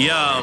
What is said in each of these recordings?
Yo,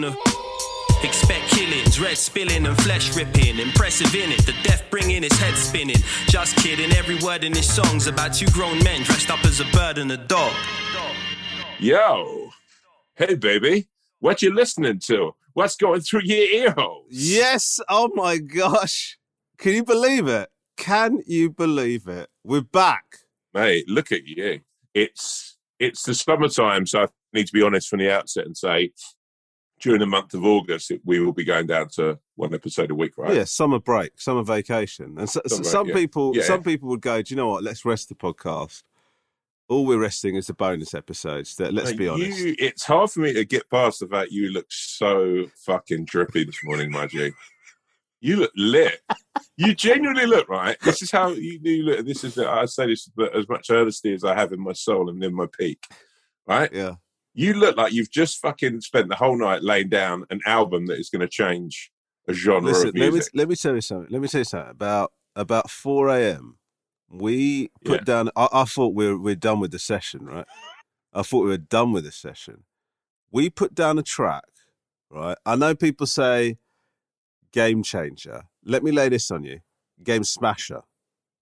a. Expect killings, red spilling and flesh ripping. Impressive in it, the death bringing his head spinning. Just kidding, every word in his song's about two grown men dressed up as a bird and a dog. Yo, hey baby, what you listening to? What's going through your ear holes? Yes. Oh my gosh. Can you believe it? Can you believe it? We're back. Mate, look at you. It's it's the summertime, so I need to be honest from the outset and say during the month of August it, we will be going down to one episode a week, right? Yeah, summer break, summer vacation, and so, Summer some yeah. people, Yeah, some people would go, "Do you know what? Let's rest the podcast. All we're resting is the bonus episodes. That let's Mate, be honest. You, it's hard for me to get past the fact you look so fucking drippy this morning, my G. You look lit. you genuinely look right. This is how you, you look. This is I say this with as much earnesty as I have in my soul and in my peak. Right? yeah, You look like you've just fucking spent the whole night laying down an album that is going to change a genre listen. of Let me music. let me tell you something. Let me tell you something. About about four a.m. We put Yeah. down. I, I thought we are we're done with the session, right? I thought we were done with the session. We put down a track, right? I know people say game changer. Let me lay this on you. Game smasher.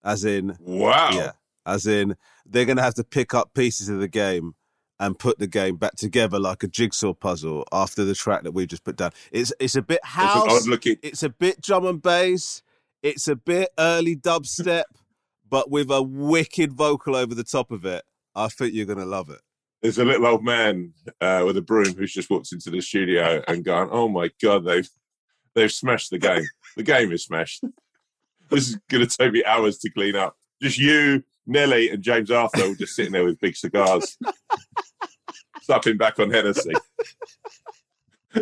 As in, wow. yeah, as in they're going to have to pick up pieces of the game and put the game back together like a jigsaw puzzle after the track that we just put down. It's it's a bit house. looking. It's a bit drum and bass. It's a bit early dubstep, but with a wicked vocal over the top of it. I think you're going to love it. There's a little old man uh, with a broom who's just walked into the studio and gone, "Oh my god, they've they've smashed the game. the game is smashed. this is going to take me hours to clean up. Just you, Nelly, and James Arthur just sitting there with big cigars, slapping back on Hennessy.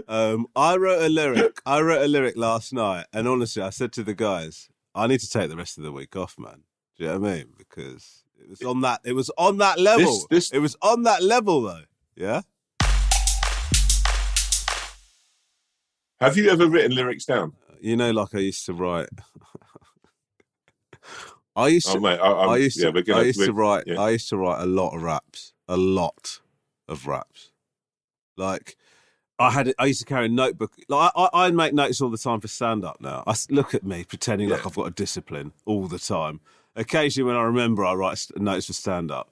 Um, I wrote a lyric. I wrote a lyric last night, and honestly, I said to the guys, "I need to take the rest of the week off, man." Do you know what I mean? Because it was on that. It was on that level. This- this- It was on that level, though. Yeah. Have you ever written lyrics down? You know, like I used to write. I used Oh to. mate, I, I'm, used yeah, to. gonna, I used to write. yeah. I used to write a lot of raps. A lot of raps. Like I had. I used to carry a notebook. Like I, I, make notes all the time for stand up. Now I look at me pretending like I've got a discipline all the time. Occasionally, when I remember, I write notes for stand up.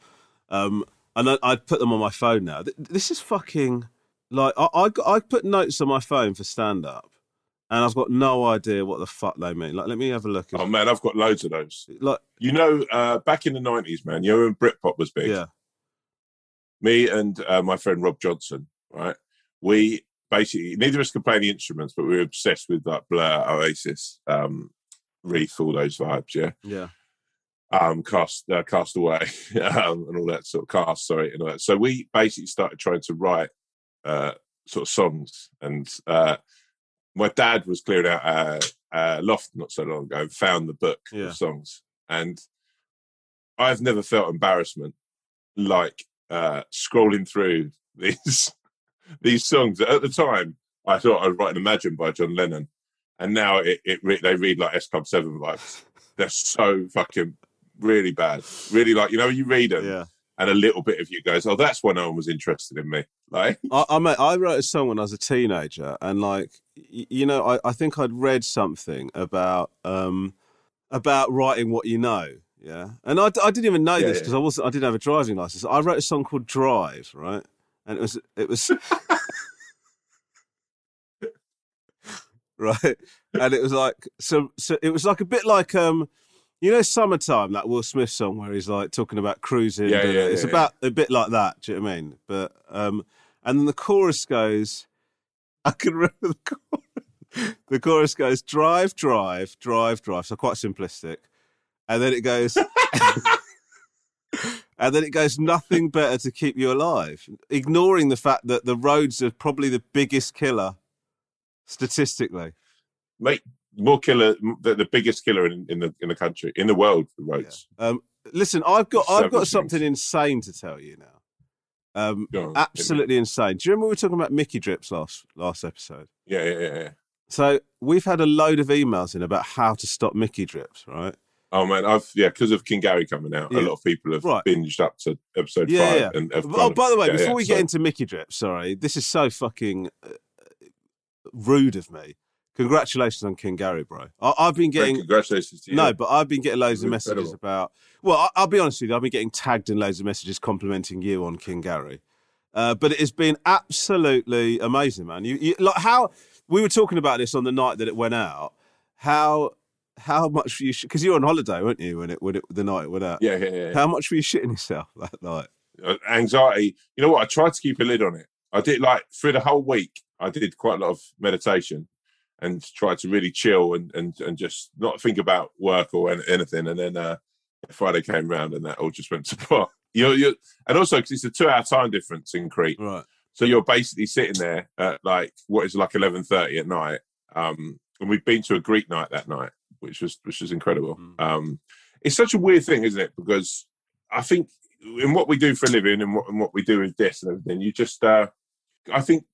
Um, and I, I'd put them on my phone now. This is fucking like I, I, I put notes on my phone for stand up, and I've got no idea what the fuck they mean. Like, let me have a look. Oh man, I've got loads of those. like, You know, uh, back in the nineties, man, you know when Britpop was big. yeah, me and uh, my friend Rob Johnson, right? We basically neither of us could play the instruments, but we were obsessed with like Blur, Oasis, um, Reef, all those vibes, yeah. yeah. Um, cast, uh, cast away, um, and all that sort of cast. Sorry, and all that. So we basically started trying to write uh, sort of songs, and uh, my dad was clearing out a, a loft not so long ago, and found the book Yeah. of songs, and I've never felt embarrassment like uh, scrolling through these these songs. At the time, I thought I was writing "Imagine" by John Lennon, and now it, it re- they read like S Club Seven vibes. They're so fucking really bad. Really like you know you read them, Yeah. and a little bit of you goes, "Oh, that's why no one was interested in me." Like, I, I, mate, I wrote a song when I was a teenager, and like, y- you know, I, I think I'd read something about um, about writing what you know, Yeah, and I, I didn't even know Yeah, this yeah. because I wasn't. I didn't have a driving license. I wrote a song called Drive, right? And it was it was right, and it was like so. So it was like a bit like um, you know, summertime that Will Smith song where he's like talking about cruising. Yeah, yeah, it's yeah, about a bit like that. Do you know what I mean? But um, and then the chorus goes. I can remember the chorus. The chorus goes drive, drive, drive, drive. So quite simplistic, and then it goes. And then it goes, nothing better to keep you alive, ignoring the fact that the roads are probably the biggest killer statistically. Mate, more killer, the, the biggest killer in, in the in the country, in the world, the roads. Um, listen, I've got I've got things. something insane to tell you now. Um, on, absolutely insane. Do you remember we were talking about Mickey drips last last episode? Yeah, yeah, yeah, yeah. So we've had a load of emails in about how to stop Mickey drips, right? Oh man, I've yeah, because of King Gary coming out, Yeah. a lot of people have Right. binged up to episode Yeah, five. yeah. And have Oh, by the way, before we so- get into Mickey Drip, sorry, this is so fucking uh, rude of me. Congratulations on King Gary, bro. I, I've been getting congratulations to you. no, but I've been getting loads of messages incredible. about. Well, I, I'll be honest with you, I've been getting tagged in loads of messages complimenting you on King Gary. Uh, but it has been absolutely amazing, man. You, you like how we were talking about this on the night that it went out. How how much you because you were on holiday, weren't you when it when it the night it went out? yeah, yeah, yeah. How much were you shitting yourself that night? Uh, anxiety. You know what? I tried to keep a lid on it. I did like through the whole week. I did quite a lot of meditation and tried to really chill and and and just not think about work or an- anything. And then uh, Friday came round and that all just went to pot. You're, you're, and also because it's a two-hour time difference in Crete, Right. so you're basically sitting there at like what is like eleven thirty at night. Um, and we've been to a Greek night that night, which was which was incredible. Mm. Um, it's such a weird thing, isn't it? Because I think in what we do for a living and what, and what we do with this and everything, you just, uh, I think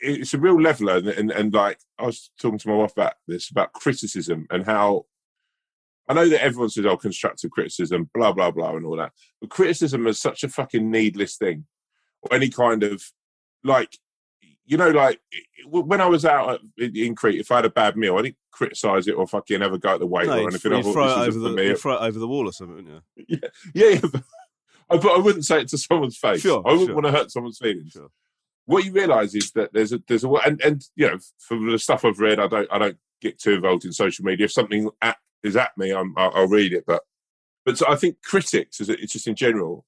it's a real leveler. And, and, and like, I was talking to my wife about this, about criticism and how I know that everyone says, oh, constructive criticism, blah, blah, blah, and all that. But criticism is such a fucking needless thing. Or any kind of, like, you know, like when I was out uh, at- in Crete, if I had a bad meal, I didn't criticize it or fucking ever go at the waiter No, or anything. I thought, throw, "This over the, throw it over the wall or something, wouldn't you? Yeah, yeah. But I, but I wouldn't say it to someone's face. Sure, I wouldn't sure. want to hurt someone's feelings. Sure. What you realise is that there's a there's a and and you know from the stuff I've read, I don't I don't get too involved in social media. If something at, is at me, I'm, I'll, I'll read it. But but so I think critics is it's just in general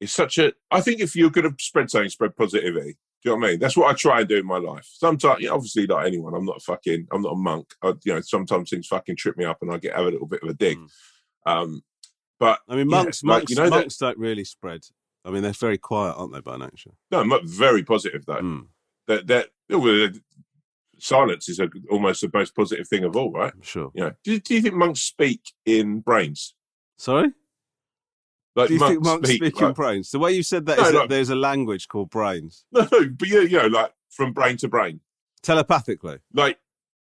is such a. I think if you're going to spread something, spread positivity. Do you know what I mean? That's what I try and do in my life. Sometimes, yeah, obviously, like anyone, I'm not a fucking, I'm not a monk. I, you know, sometimes things fucking trip me up, and I get have a little bit of a dig. Mm. Um, but I mean, Yeah, monks, like, monks, you know that- monks don't really spread. I mean, they're very quiet, aren't they, by nature? No, very positive though. Mm, That that silence is a, almost the most positive thing of all, right? Sure. You know, do, do you think monks speak in brains? Sorry? Like Do you think monks speak, in like- brains? The way you said that No, is that there's a language called brains. no, no, but you, you know, like from brain to brain. Telepathically. Like,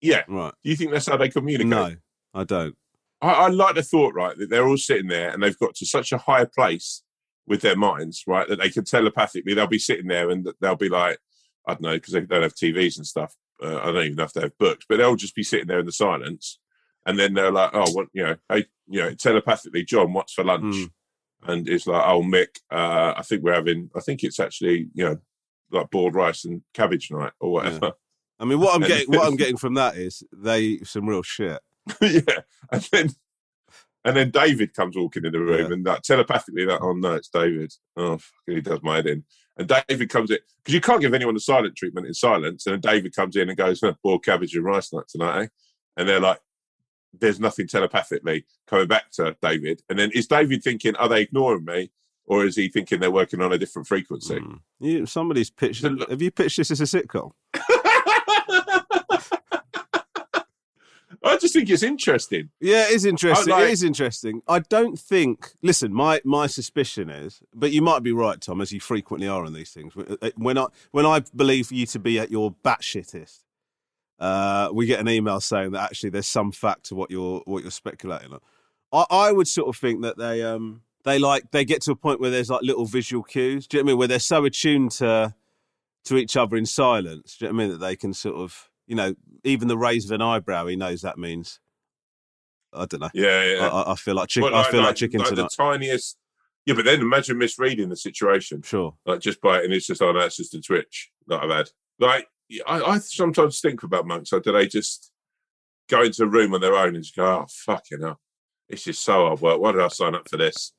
yeah. Right. Do you think that's how they communicate? No, I don't. I, I like the thought, right, that they're all sitting there and they've got to such a high place with their minds, right, that they can telepathically, they'll be sitting there and they'll be like, I don't know, because they don't have TVs and stuff. Uh, I don't even know if they have books, but they'll just be sitting there in the silence. And then they're like, oh, what, you know, hey, you know, telepathically, John, what's for lunch? Mm. And it's like, oh, Mick, uh, I think we're having, I think it's actually, you know, like boiled rice and cabbage night or whatever. I mean, what I'm getting, what I'm getting from that is they eat some real shit. Yeah. And then and then David comes walking in the room Yeah. and that telepathically that, oh no, it's David. Oh he does my head in. And David comes in because you can't give anyone the silent treatment in silence. And then David comes in and goes, huh, boiled cabbage and rice night tonight, eh? And they're like, there's nothing telepathically coming back to David. And then is David thinking, are they ignoring me? Or is he thinking they're working on a different frequency? Mm. You, somebody's pitched. Have you pitched this as a sitcom? I just think it's interesting. Yeah, it is interesting. like- it is interesting. I don't think. Listen, my my suspicion is, but you might be right, Tom, as you frequently are on these things. When I when I believe you to be at your batshittest, uh, we get an email saying that actually there's some fact to what you're what you're speculating on. I, I would sort of think that they um they like they get to a point where there's like little visual cues. Do you know what I mean? Where they're so attuned to to each other in silence. Do you know what I mean? That they can sort of you know even the raise of an eyebrow, he knows that means I don't know. Yeah, yeah. I, I- feel like chicken. Well, I feel like, chicken like tonight. the tiniest. Yeah, but then imagine misreading the situation, Sure. like just by it, and it's just oh, that's just a twitch that I've had. Like I, I sometimes think about monks. Like, do they just go into a room on their own and just go, "Oh, fucking hell, it's just so hard work. Why did I sign up for this?"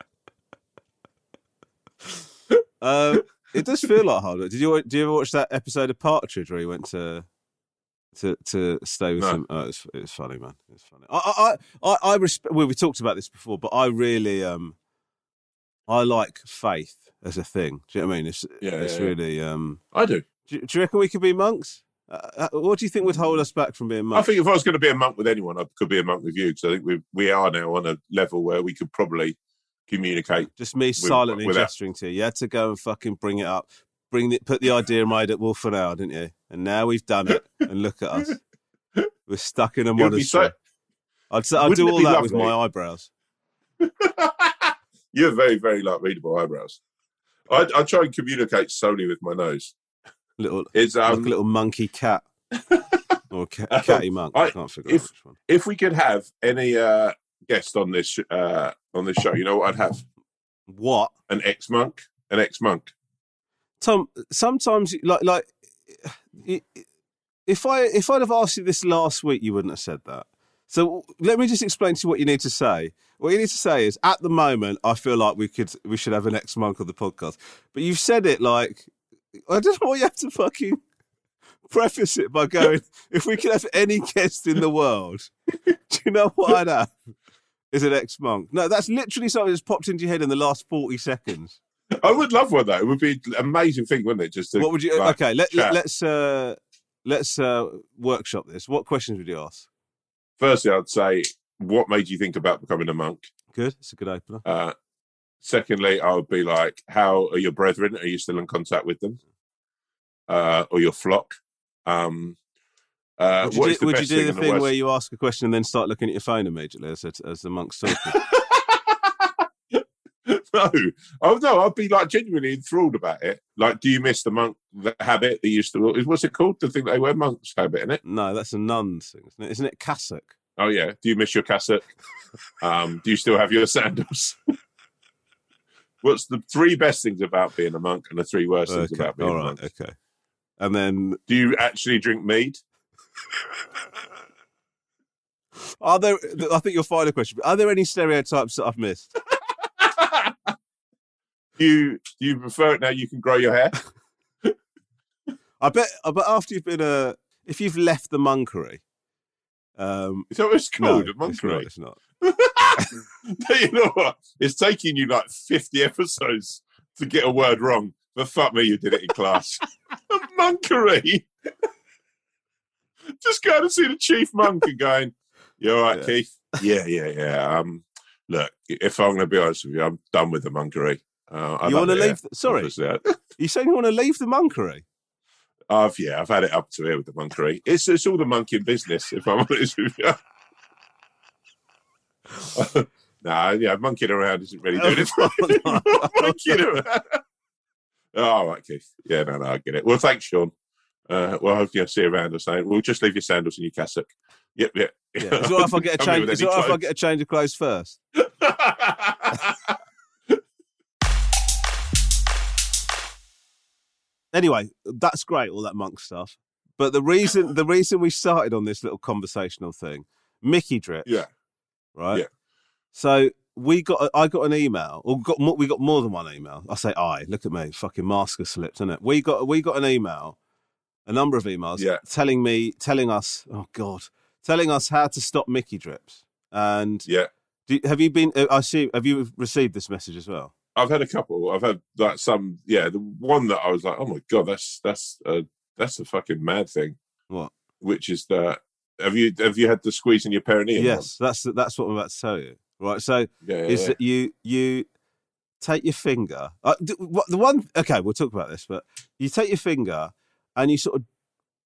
Um, it does feel like hard work. Did you do you ever watch that episode of Partridge where he went to to to stay with No. some? Oh, it's it's funny, man. It's funny. I I I, I respect. Well, we talked about this before, but I really um I like faith as a thing. Do you know what I mean? It's Yeah, it's yeah, yeah. really um. I do. Do, you- do you reckon we could be monks? Uh, uh, what do you think would hold us back from being monks? I think if I was going to be a monk with anyone, I could be a monk with you because I think we we are now on a level where we could probably communicate. Just me silently without- gesturing to you. You had to go and fucking bring it up, bring it, put the idea in mind at Wolf and Owl, didn't you? And now we've done it. And look at us. We're stuck in a monastery. so- I'd say I'd do all that with my eyebrows. you have very very like readable eyebrows. I, I try and communicate solely with my nose. Little It's like um a little monkey cat. or ca- catty monk. I, I- can't figure out if- which one. if we could have any uh guest on this uh on this show, you know what I'd have? What? An ex monk, an ex monk. Tom, sometimes like like if I if I'd have asked you this last week, you wouldn't have said that. So let me just explain to you what you need to say. What you need to say is, at the moment, I feel like we could we should have an ex monk on the podcast. But you've said it like I don't know why you have to fucking preface it by going, if we could have any guest in the world, do you know what I'd have? Is an ex monk. No, that's literally something that's popped into your head in the last forty seconds. I would love one though. It would be an amazing thing, wouldn't it? Just to, what would you? like, okay, let, let, us uh, let's uh, workshop this. What questions would you ask? Firstly, I'd say, what made you think about becoming a monk? Good, it's a good opener. Uh, secondly, I would be like, how are your brethren? Are you still in contact with them? Uh, or your flock? Um, uh, would you do, the would you do thing the the thing worst- where you ask a question and then start looking at your phone immediately as, as the monk's talking? no, oh no, I'd be like genuinely enthralled about it. Like, do you miss the monk the habit that used to? What's it called? The thing they wear monks habit in it. no, that's a nun's thing, isn't it? Isn't it cassock? Oh yeah. Do you miss your cassock? um, do you still have your sandals? What's the three best things about being a monk and the three worst things Okay, about being all a monk? okay. And then Do you actually drink mead? are there? I think your final question. Are there any stereotypes that I've missed? Do you do you prefer it now? You can grow your hair. I bet. I bet after you've been a, if you've left the monkery, um, Is that what it's no, called? a it's monkery. not. It's not. you know what? It's taking you like 50 episodes to get a word wrong. But fuck me, you did it in class. monkery. Just going to see the chief monk and going, You all right, Yeah. Keith? Yeah, yeah, yeah. Um, look, if I'm going to be honest with you, I'm done with the monkery. Uh, You want to leave? Sorry, obviously. I- you saying you want to leave the monkery? I've yeah, I've had it up to here with the monkery. It's it's all the monkey business, if I'm honest with you. nah, yeah, monkeying around isn't really doing it monkeying around. Oh, all right, Keith. Yeah, no, no, I get it. Well, thanks, Sean. Uh, well, hopefully I'll see you around or something. We'll just leave your sandals and your cassock. Yep, yep. Yeah. Is it all right if I get a change? with Is it any all right if I get a change of clothes first? Anyway, that's great, all that monk stuff. But the reason the reason we started on this little conversational thing, Mickey drip, yeah, right? Yeah. So we got I got an email, or got more, we got more than one email. I say I look at me, fucking mask has slipped, isn't it? We got we got an email, a number of emails, Yeah. telling me, telling us, oh god, telling us how to stop Mickey drips. And yeah. do, have you been? uh, I see. Have you received this message as well? I've had a couple. I've had like some. Yeah, the one that I was like, oh my god, that's that's a that's a fucking mad thing. What? Which is that? Have you have you had the squeeze in your perineum? yes, that's that's what I'm about to tell you. Right. So? Yeah. yeah, is yeah. that you you take your finger. Uh, the one. Okay, we'll talk about this, but you take your finger and you sort of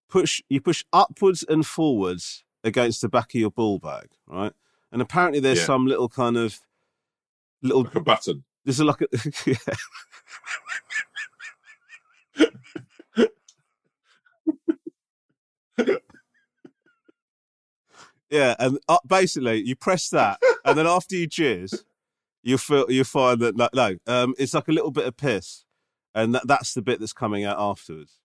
push you push upwards and forwards against the back of your ball bag, right? And apparently there's some little kind of little. like a button. There's a like a. yeah. Yeah, and uh, basically you press that, and then after you jizz, you feel you find that no, no um, it's like a little bit of piss, and that, that's the bit that's coming out afterwards.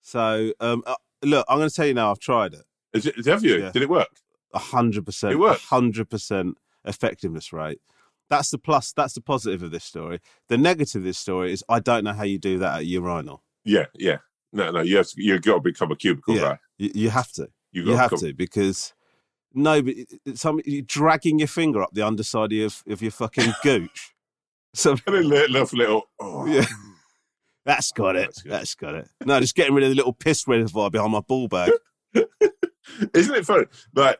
So um, uh, look, I'm going to tell you now. I've tried it. Is it, have you? Yeah. Did it work? A hundred percent. It works. hundred percent effectiveness rate. That's the plus. That's the positive of this story. The negative of this story is I don't know how you do that at urinal. Yeah, yeah. No, no. You have to, you've got to become a cubicle Yeah. guy. You, you have to. You've You got have become- to because no, but it's some you're dragging your finger up the underside of of your fucking gooch. So And a little, little, little oh. yeah, that's got it. That's. That's got it. No, just getting rid of the little piss reservoir behind my ball bag. Isn't it funny? Like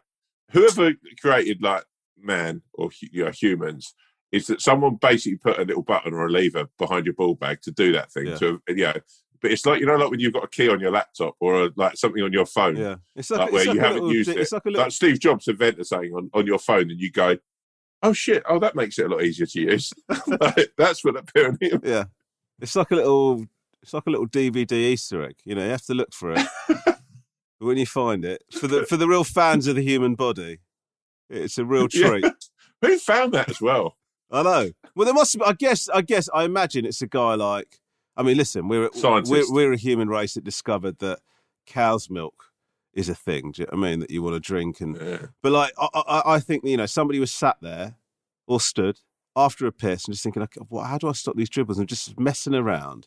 whoever created like man or you know, humans is that someone basically put a little button or a lever behind your ball bag to do that thing. Yeah. To you know, but it's like you know, like when you've got a key on your laptop or a, like something on your phone. Yeah, it's like, Like it's where like you haven't little, used It's it. like a little Like Steve Jobs invented something on, on your phone, and you go, "Oh shit! Oh, that makes it a lot easier to use." Like, that's what a pyramid. Yeah, it's like a little, it's like a little DVD Easter egg. You know, you have to look for it. but when you find it, for the for the real fans of the human body, it's a real Yeah. treat. Who found that as well? I know. Well, there must. Be, I guess. I guess. I imagine it's a guy like. I mean, listen. We're we're, we're a human race that discovered that cow's milk is a thing. Do you know what I mean? That you want to drink and Yeah. But like, I, I, I think you know, somebody was sat there or stood after a piss and just thinking, okay, well, how do I stop these dribbles? And just messing around.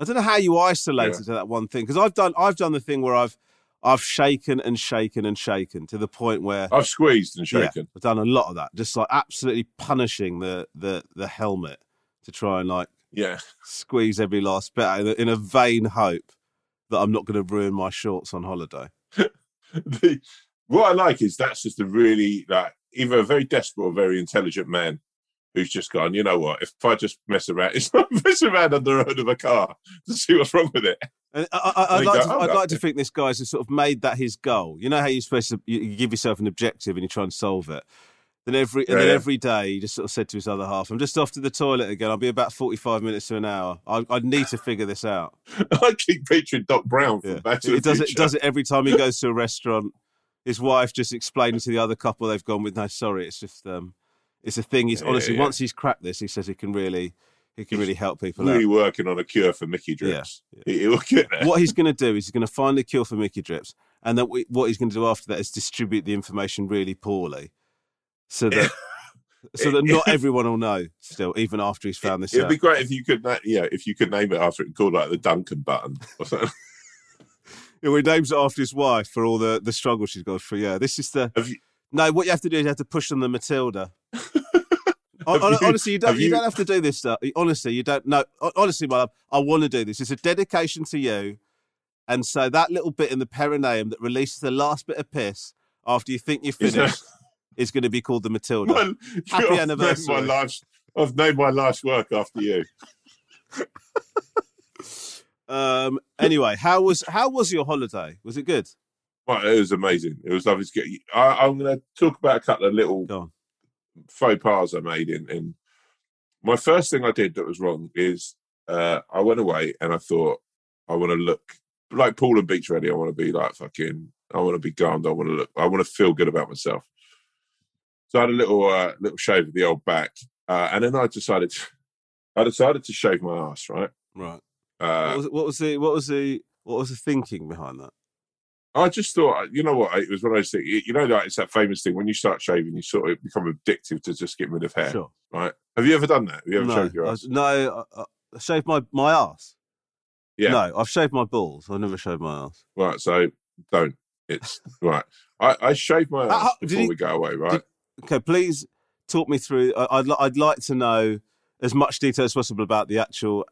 I don't know how you isolate Yeah. to that one thing because I've done, I've done the thing where I've, I've shaken and shaken and shaken to the point where I've squeezed and yeah, shaken. I've done a lot of that, just like absolutely punishing the the the helmet to try and like Yeah. squeeze every last bit out in a, in a vain hope that I'm not going to ruin my shorts on holiday. the, what I like is that's just a really like either a very desperate or very intelligent man who's just gone. You know what? If I just mess around, it's not mess around under the hood of a car to see what's wrong with it. And I, I, I'd, like go, to, "Oh, I'd like to think this guy's sort of made that his goal. You know how you're supposed to you, you give yourself an objective and you try and solve it. Then every and Yeah, then yeah. every day he just sort of said to his other half, "I'm just off to the toilet again. I'll be about 45 minutes to an hour. I, I need to figure this out." I keep picturing Doc Brown from Yeah. Back to He the does it does it every time he goes to a restaurant. His wife just explaining to the other couple they've gone with. No, sorry, it's just um, it's a thing. He's Yeah, honestly yeah. once he's cracked this, he says he can really he can He's really help people really out. working on a cure for Mickey drips. He, he'll get there. what he's going to do is he's going to find the cure for Mickey drips, and then we, what he's going to do after that is distribute the information really poorly, so that so that not everyone will know. Still, even after he's found this It'd out. be great if you could, yeah, if you could name it after it, called like the Duncan button or something. Yeah, he names it after his wife for all the the struggle she's gone through. Yeah, this is the you- no. What you have to do is you have to push on the Matilda. Hon- Have you- honestly, you don't. have You, you- don't have to do this stuff. Honestly, you don't. No, honestly, my love, I want to do this. It's a dedication to you, and so that little bit in the perineum that releases the last bit of piss after you think you're finished is going to be called the Matilda. Well, Happy named anniversary. My life's, I've named my life's work after you. Um. Anyway, how was how was your holiday? Was it good? Well, it was amazing. It was lovely to get you. I, I'm going to talk about a couple of little faux pas I made in, in my first thing I did that was wrong is uh, I went away and I thought I want to look like Paul and Beach Ready. I want to be like fucking. I want to be gummed. I want to look. I want to feel good about myself. So I had a little uh, little shave of the old back, uh, and then I decided I decided to shave my ass. Right. Right. Uh, What was, what was the what was the what was the thinking behind that? I just thought, you know what? It was one of those things. You know, like it's that famous thing when you start shaving, you sort of become addictive to just getting rid of hair, Sure. right? Have you ever done that? Have you ever no, shaved your I- ass? no, I, I shaved my my ass. Yeah. No, I've shaved my balls. I've never shaved my ass. Right, so don't. It's right. I, I shaved my Uh, ass before we go away, right? Okay, please talk me through. I- I'd I'd like to know as much detail as possible about the actual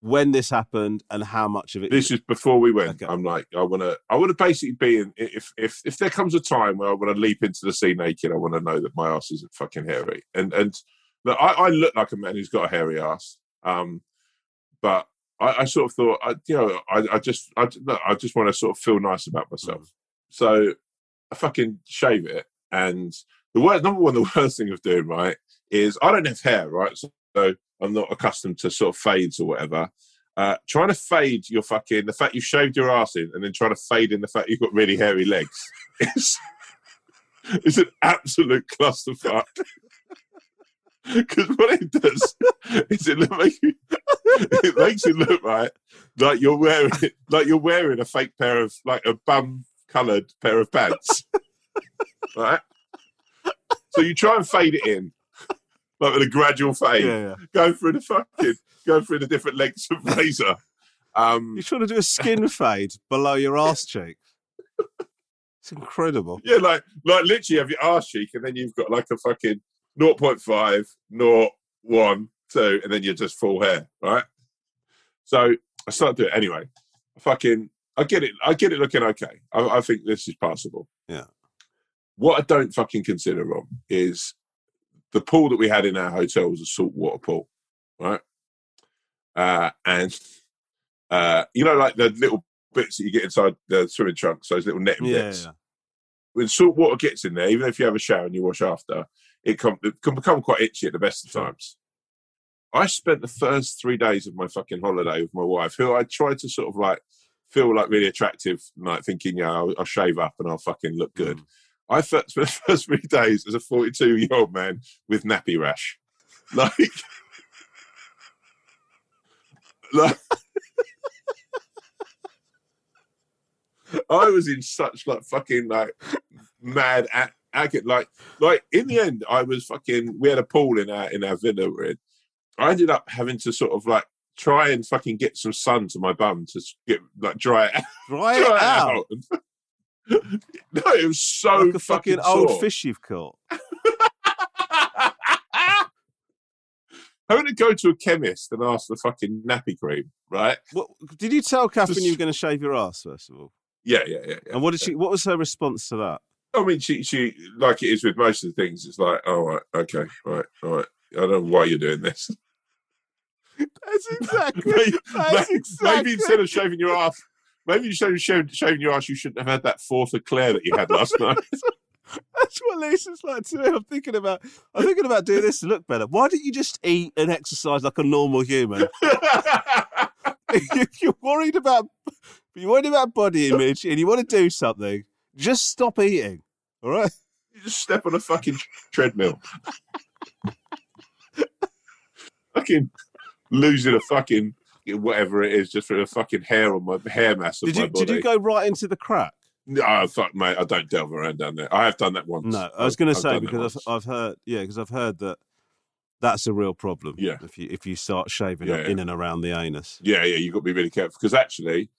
when this happened and how much of it. this is before we went. Okay. I'm like, I want to. I want to basically be in. If if if there comes a time where I want to leap into the sea naked, I want to know that my ass isn't fucking hairy. And and look, I, I look like a man who's got a hairy ass. Um, but I, I sort of thought, I, you know, I, I just I, look, I just want to sort of feel nice about myself. Mm. So I fucking shave it. And the worst, number one, the worst thing of doing right is I don't have hair, right? So, so I'm not accustomed to sort of fades or whatever. Uh, trying to fade your fucking the fact you shaved your ass in, and then trying to fade in the fact you've got really hairy legs. It's, it's an absolute clusterfuck. Because what it does is it look make you, it makes it look right like you're wearing like you're wearing a fake pair of like a bum coloured pair of pants, right? So you try and fade it in, like with a gradual fade, Yeah, yeah. going through the fucking going through the different lengths of razor. Um, You're trying to do a skin fade below your ass cheek. It's incredible. Yeah, like like literally you have your arse cheek, and then you've got like a fucking 0.5, 0, 1, 2, and then you're just full hair, right? So I started doing it anyway. Fucking, I get it. I get it looking okay. I, I think this is passable. Yeah. What I don't fucking consider wrong is the pool that we had in our hotel was a saltwater pool, right? Uh, and uh, you know, like the little bits that you get inside the swimming trunks, those little netting Yeah, bits yeah. when salt water gets in there, even if you have a shower and you wash after, it can, it can become quite itchy at the best of times. I spent the first three days of my fucking holiday with my wife, who I tried to sort of like feel like really attractive, like thinking, yeah, I'll, I'll shave up and I'll fucking look good. Mm. I first, spent the first three days as a 42 year old man with nappy rash. Like, like I was in such like fucking like mad a- agate. Like, like in the end, I was fucking. We had a pool in our in our villa. We're in. I ended up having to sort of like try and fucking get some sun to my bum to get like dry it, Dry dry it out. out. No, it was so Like a fucking old sore. fish you've caught. Having to go to a chemist and ask for fucking nappy cream, right? What, did you tell Catherine Just- you were going to shave your ass first of all? Yeah, yeah, yeah. yeah. And what did she? What was her response to that? I mean, she, she, like it is with most of the things, it's like, oh, right, okay, right, all right. I don't know why you're doing this. That's exactly. maybe, That's maybe exactly. instead of shaving your ass, maybe instead of shaving, shaving your ass, you shouldn't have had that fourth eclair that you had last night. That's what Leesa's like to me. I'm thinking about. I'm thinking about doing this to look better. Why don't you just eat and exercise like a normal human? if you're worried about, you're worried about body image and you want to do something, just stop eating. All right. you just step on a fucking treadmill. fucking losing a fucking whatever it is just for the fucking hair on my hair mass of Did my you body. did you go right into the crack? No, uh, fuck, mate. I don't delve around down there. I have done that once. No, I was going to say because. I've, I've heard, yeah, because I've heard that that's a real problem. Yeah. if you if you start shaving Yeah, yeah. in and around the anus. Yeah, yeah, you've got to be really careful because actually,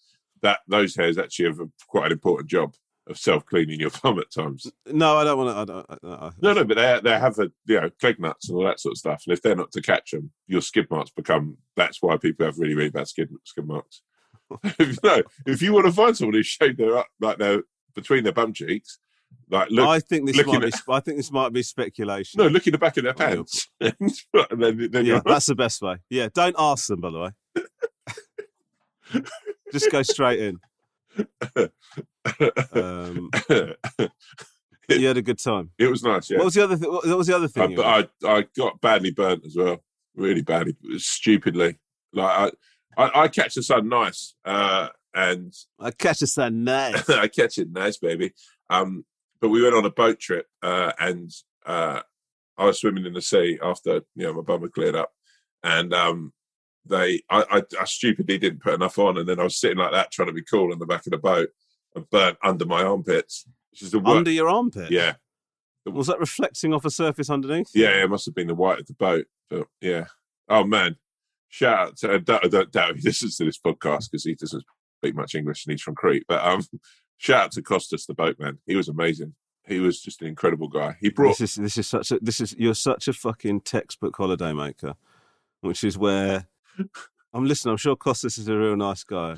that those hairs actually have a, quite an important job of self cleaning your bum at times. No, I don't want to. I don't. I, I, No, no, but they they have a you know cleg nuts and all that sort of stuff, and if they're not to catch them, your skid marks become. That's why people have really really bad skid skid marks. no, if you want to find someone who's shaved their up like their between their bum cheeks, like look, I think this might be. I think this might be speculation. no, look in the back of their pants, and then, then yeah, that's the best way. Yeah, don't ask them. By the way, just go straight in. Um, you had a good time. it was nice. Yeah, What was the other? Th- what was the other thing? Had? I I got badly burnt as well, really badly, stupidly. Like I I, I catch the sun nice, uh, and I catch a sun nice. I catch it nice, baby. Um, but we went on a boat trip, uh, and uh, I was swimming in the sea after you know my bum had cleared up, and um, they I, I, I stupidly didn't put enough on, and then I was sitting like that trying to be cool in the back of the boat, burnt under my armpits, which is the worst. Under your armpit. yeah, Was that reflecting off a surface underneath? Yeah, it must have been the white of the boat. But yeah. Oh man. Shout out to I don't, I don't doubt he listens to this podcast because he doesn't speak much English and he's from Crete. But um shout out to Costas the boatman. He was amazing. He was just an incredible guy. He brought This is this is such a this is you're such a fucking textbook holiday maker, which is where I'm listening. I'm sure Costas is a real nice guy.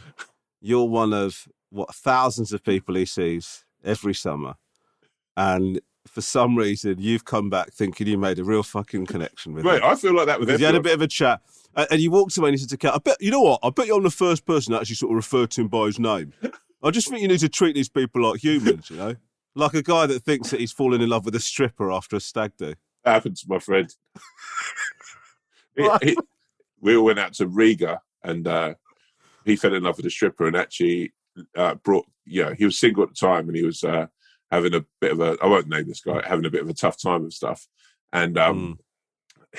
You're one of what thousands of people he sees every summer, and for some reason you've come back thinking you made a real fucking connection with Mate, him. I feel like that with Because you had a bit of a chat, and you walked away and he said to Kat, "I bet you know what? I bet you're the first person that actually sort of referred to him by his name. I just think you need to treat these people like humans, you know, like a guy that thinks that he's fallen in love with a stripper after a stag do." That happened to my friend. Right. he- we all went out to Riga and uh, he fell in love with a stripper and actually uh, brought, yeah, he was single at the time and he was, uh, having a bit of a I won't name this guy having a bit of a tough time and stuff. And um,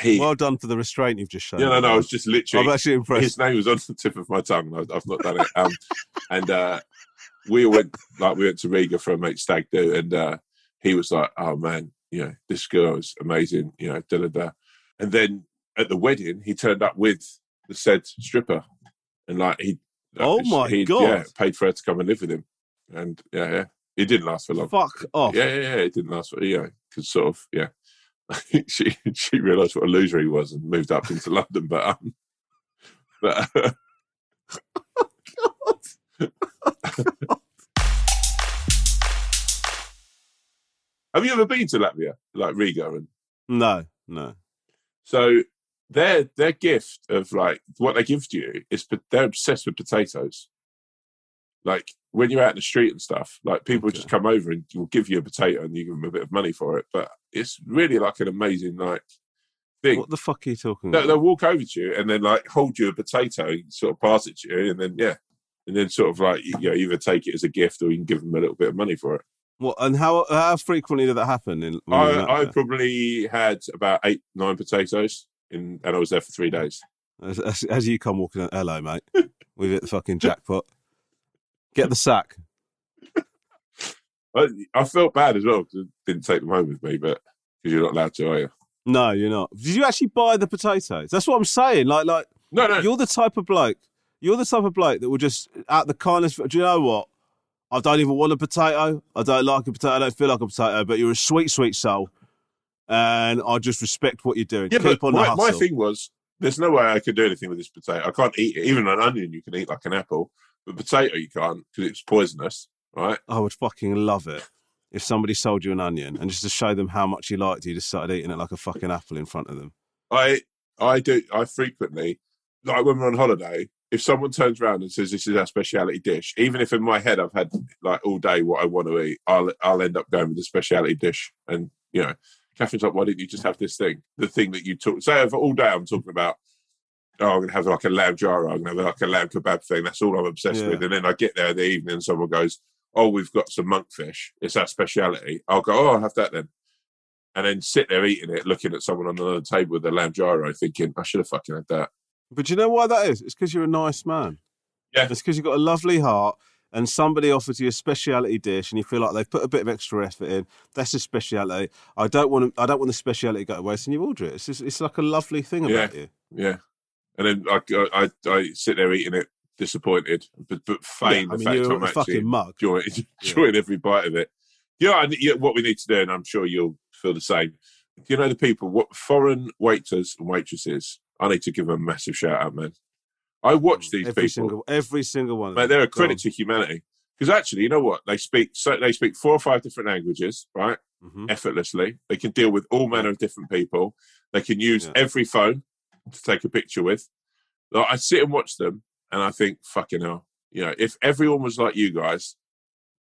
he Well done for the restraint you've just shown. yeah no no I was just literally I'm actually impressed. his name was on the tip of my tongue. and I- I've not done it. Um, and uh, we went like we went to Riga for a mate stag do, and uh, he was like, "Oh man, you know this girl is amazing," you know, da da da. And then at the wedding, he turned up with the said stripper, and like he, Oh my he, God. yeah, paid for her to come and live with him, and yeah, yeah, it didn't last for long. Fuck off. Yeah, yeah, yeah, it didn't last for yeah, because sort of yeah. she she realised what a loser he was and moved up into London, but um, but uh, have you ever been to Latvia, like Riga? And No, no. so their their gift of like what they give to you is they're obsessed with potatoes. Like when you're out in the street and stuff, like people Okay. just come over and will give you a potato and you give them a bit of money for it. But it's really like an amazing like thing. What the fuck are you talking They'll, about? they'll walk over to you and then like hold you a potato, sort of pass it to you, and then yeah, and then sort of like you know either take it as a gift or you can give them a little bit of money for it. What and how how frequently did that happen? In, when you were in I, I probably had about eight nine potatoes in, and I was there for three days. as, as, as you come walking, hello, mate. We've hit the fucking jackpot. Get the sack. I, I felt bad as well because I didn't take them home with me, but because you're not allowed to, are you? No, you're not. Did you actually buy the potatoes? That's what I'm saying. Like, like No, no. you're the type of bloke. You're the type of bloke that will just out the kindness. Do you know what? I don't even want a potato. I don't like a potato. I don't feel like a potato. But you're a sweet, sweet soul, and I just respect what you're doing. yeah, Keep but on my, my thing was there's no way I could do anything with this potato. I can't eat it. Even an onion you can eat like an apple, but potato you can't because it's poisonous, right? I would fucking love it if somebody sold you an onion and just to show them how much you liked it, you just started eating it like a fucking apple in front of them. I I do I frequently like when we're on holiday. If someone turns around and says this is our speciality dish, even if in my head I've had like all day what I want to eat, I'll I'll end up going with the speciality dish. And you know, Catherine's like, why didn't you just have this thing? The thing that you talk. So all day I'm talking about. Oh, I'm gonna have like a lamb gyro. I'm gonna have like a lamb kebab thing. That's all I'm obsessed Yeah. with. And then I get there in the evening, and someone goes, "Oh, we've got some monkfish. It's our speciality." I'll go, "Oh, I'll have that then." and then sit there eating it, looking at someone on another table with a lamb gyro, thinking, I should have fucking had that. But you know why that is? It's because you're a nice man. Yeah. It's because you've got a lovely heart and somebody offers you a speciality dish and you feel like they've put a bit of extra effort in. That's a speciality. I don't want to, I don't want the speciality to go to waste and you order it. It's just, it's like a lovely thing about you. Yeah. And then I, I, I sit there eating it, disappointed, but, but feign Yeah, I mean, fact you're I'm actually fucking mug. enjoying, enjoying every bite of it. Yeah, I, yeah, what we need to do, and I'm sure you'll feel the same. You know, the people, what foreign waiters and waitresses, I need to give them a massive shout out, man. I watch these Mm, every people. single, every single one. of Mate, they're a credit to humanity. Because actually, you know what? They speak so they speak four or five different languages, right? Mhm. Effortlessly. They can deal with all manner of different people. They can use Yeah. every phone to take a picture with. Like, I sit and watch them, and I think, fucking hell, you know, if everyone was like you guys,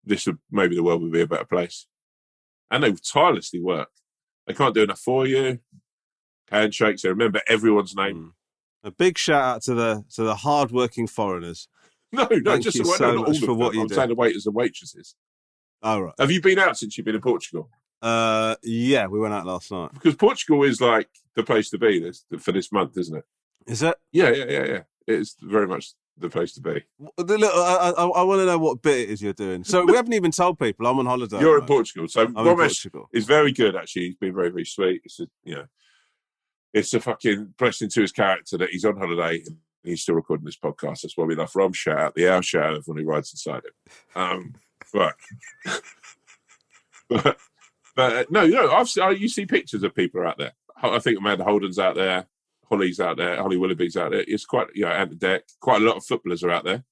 this would maybe the world would be a better place. And they tirelessly work. They can't do enough for you. Handshakes. They remember everyone's name. Mm. A big shout out to the to the hardworking foreigners. No, no, Thank just you so no, much for what you I'm do. saying the waiters and waitresses. All right. Have you been out since you've been in Portugal? Uh, yeah, we went out last night. Because Portugal is like the place to be this, for this month, isn't it? Is that? Yeah, yeah, yeah, yeah. It's very much the place to be. The little, I, I, I want to know what bit it is you're doing. So we haven't even told people I'm on holiday. You're in. Portugal, so I'm Romesh Portugal. is very good. Actually, he's been very, very sweet. It's a, you know, it's a fucking blessing to his character that he's on holiday and he's still recording this podcast. That's why we love Rom. Shout out the hour shout out everyone who rides inside him. Um, but, but, but uh, no, know, I've se- you see pictures of people out there. I think Amanda Holden's out there, Holly's out there, Holly Willoughby's out there. It's quite, you know, at the deck. Quite a lot of footballers are out there.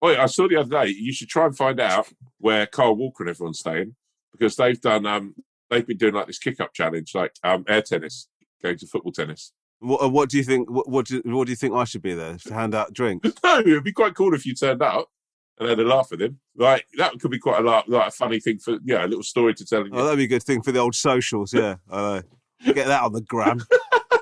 Oh, yeah, I saw the other day. You should try and find out where Kyle Walker and everyone's staying because they've done. Um, they've been doing like this kick-up challenge, like um, air tennis, going to football tennis. What, uh, what do you think? What, what, do, what do you think I should be there to hand out drinks? No, it'd be quite cool if you turned up and had a laugh with him. Like that could be quite a laugh, like a funny thing for yeah, a little story to tell. Oh, that'd be a good thing for the old socials. Yeah. Get that on the gram.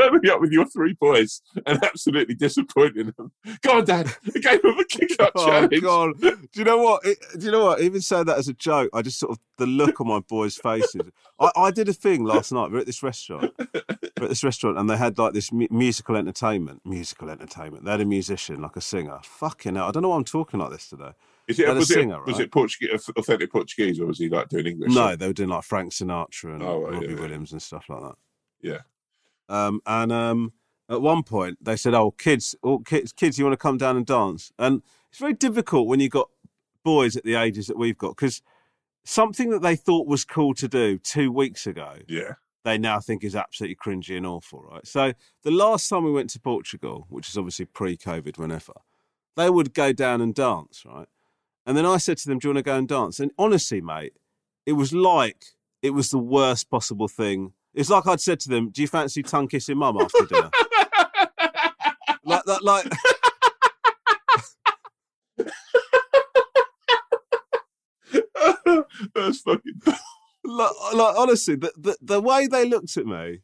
turning up with your three boys and absolutely disappointing them. Go on, Dad. I gave them a kick up Oh challenge. god! Do you know what? It, do you know what? Even saying that as a joke, I just sort of the look on my boys' faces. I, I did a thing last night. We We're at this restaurant. We We're at this restaurant, and they had like this mu- musical entertainment. Musical entertainment. They had a musician, like a singer. Fucking hell! I don't know why I'm talking like this today. Is it, was, singer, it, was it Portuguese, authentic Portuguese, or was he like doing English? No, they were doing like Frank Sinatra and Oh, right, Robbie yeah, yeah. Williams and stuff like that. Yeah. Um, and um, at one point, they said, "Oh, kids, oh, kids, kids, you want to come down and dance?" And it's very difficult when you've got boys at the ages that we've got because something that they thought was cool to do two weeks ago, Yeah. they now think is absolutely cringy and awful, right? So the last time we went to Portugal, which is obviously pre-COVID, whenever they would go down and dance, right? And then I said to them, "Do you want to go and dance?" And honestly, mate, it was like it was the worst possible thing. It's like I'd said to them, "Do you fancy tongue kissing mum after dinner?" like that, like. That's fucking. like, like honestly, the, the the way they looked at me,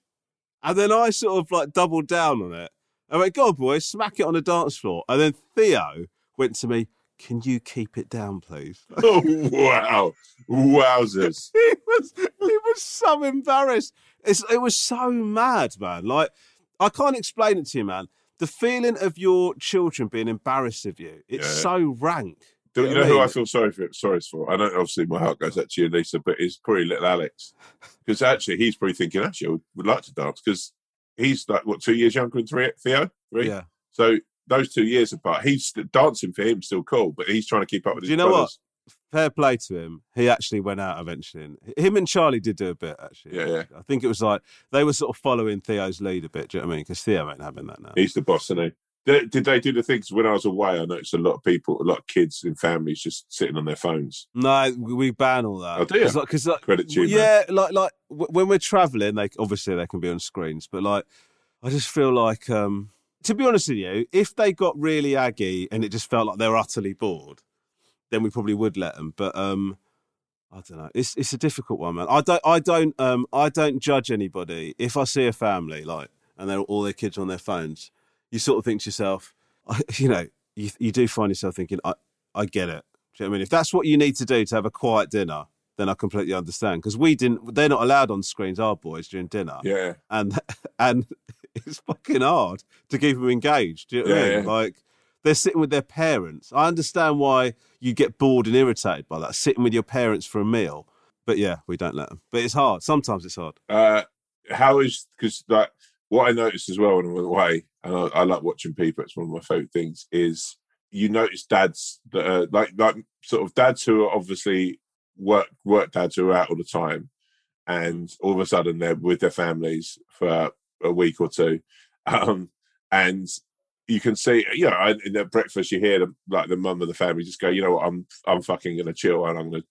and then I sort of like doubled down on it. I went, "God, boys, smack it on the dance floor." And then Theo went to me, "Can you keep it down, please?" Oh, wow. Wowzers. he was he was so embarrassed. It's, it was so mad, man. Like I can't explain it to you, man. The feeling of your children being embarrassed of you, it's Yeah. so rank. Do You you know who I feel sorry for? Sorry for. I know obviously my heart goes out to you, Leesa, but it's probably little Alex because actually he's probably thinking actually I would, would like to dance because he's like what two years younger than three, Theo, three. Yeah. So those two years apart, he's dancing for him still cool, but he's trying to keep up with Do his you know what? fair play to him. He actually went out eventually. And him and Charlie did do a bit actually. Yeah, yeah. I think it was like they were sort of following Theo's lead a bit. Do you know what I mean? Because Theo ain't having that now. He's the boss, isn't he? Did, did they do the things when I was away? I noticed a lot of people, a lot of kids and families just sitting on their phones. No, we ban all that. Oh, do you? Like, 'cause, like, Credit to you, man. yeah, like like when we're traveling, they obviously they can be on screens, but like I just feel like, um to be honest with you, if they got really aggy and it just felt like they were utterly bored, then we probably would let them. But um I don't know. It's it's a difficult one, man. I don't I don't um I don't judge anybody. If I see a family like and they're all their kids on their phones, you sort of think to yourself, you know, you you do find yourself thinking, I I get it. You know I mean? If that's what you need to do to have a quiet dinner, then I completely understand. Because we didn't, they're not allowed on screens, our boys, during dinner. Yeah, And and it's fucking hard to keep them engaged. Do you know what I mean? yeah. Like they're sitting with their parents. I understand why you get bored and irritated by that, sitting with your parents for a meal. But yeah, we don't let them. But it's hard. Sometimes it's hard. Uh, how is because like what I noticed as well when I went away, and I, I like watching people. It's one of my favorite things. Is you notice dads that are like like sort of dads who are obviously work work dads are out all the time, and all of a sudden they're with their families for a week or two, um, and you can see, you know, in their breakfast, you hear them like the mum of the family just go, you know what, I'm I'm fucking gonna chill and I'm gonna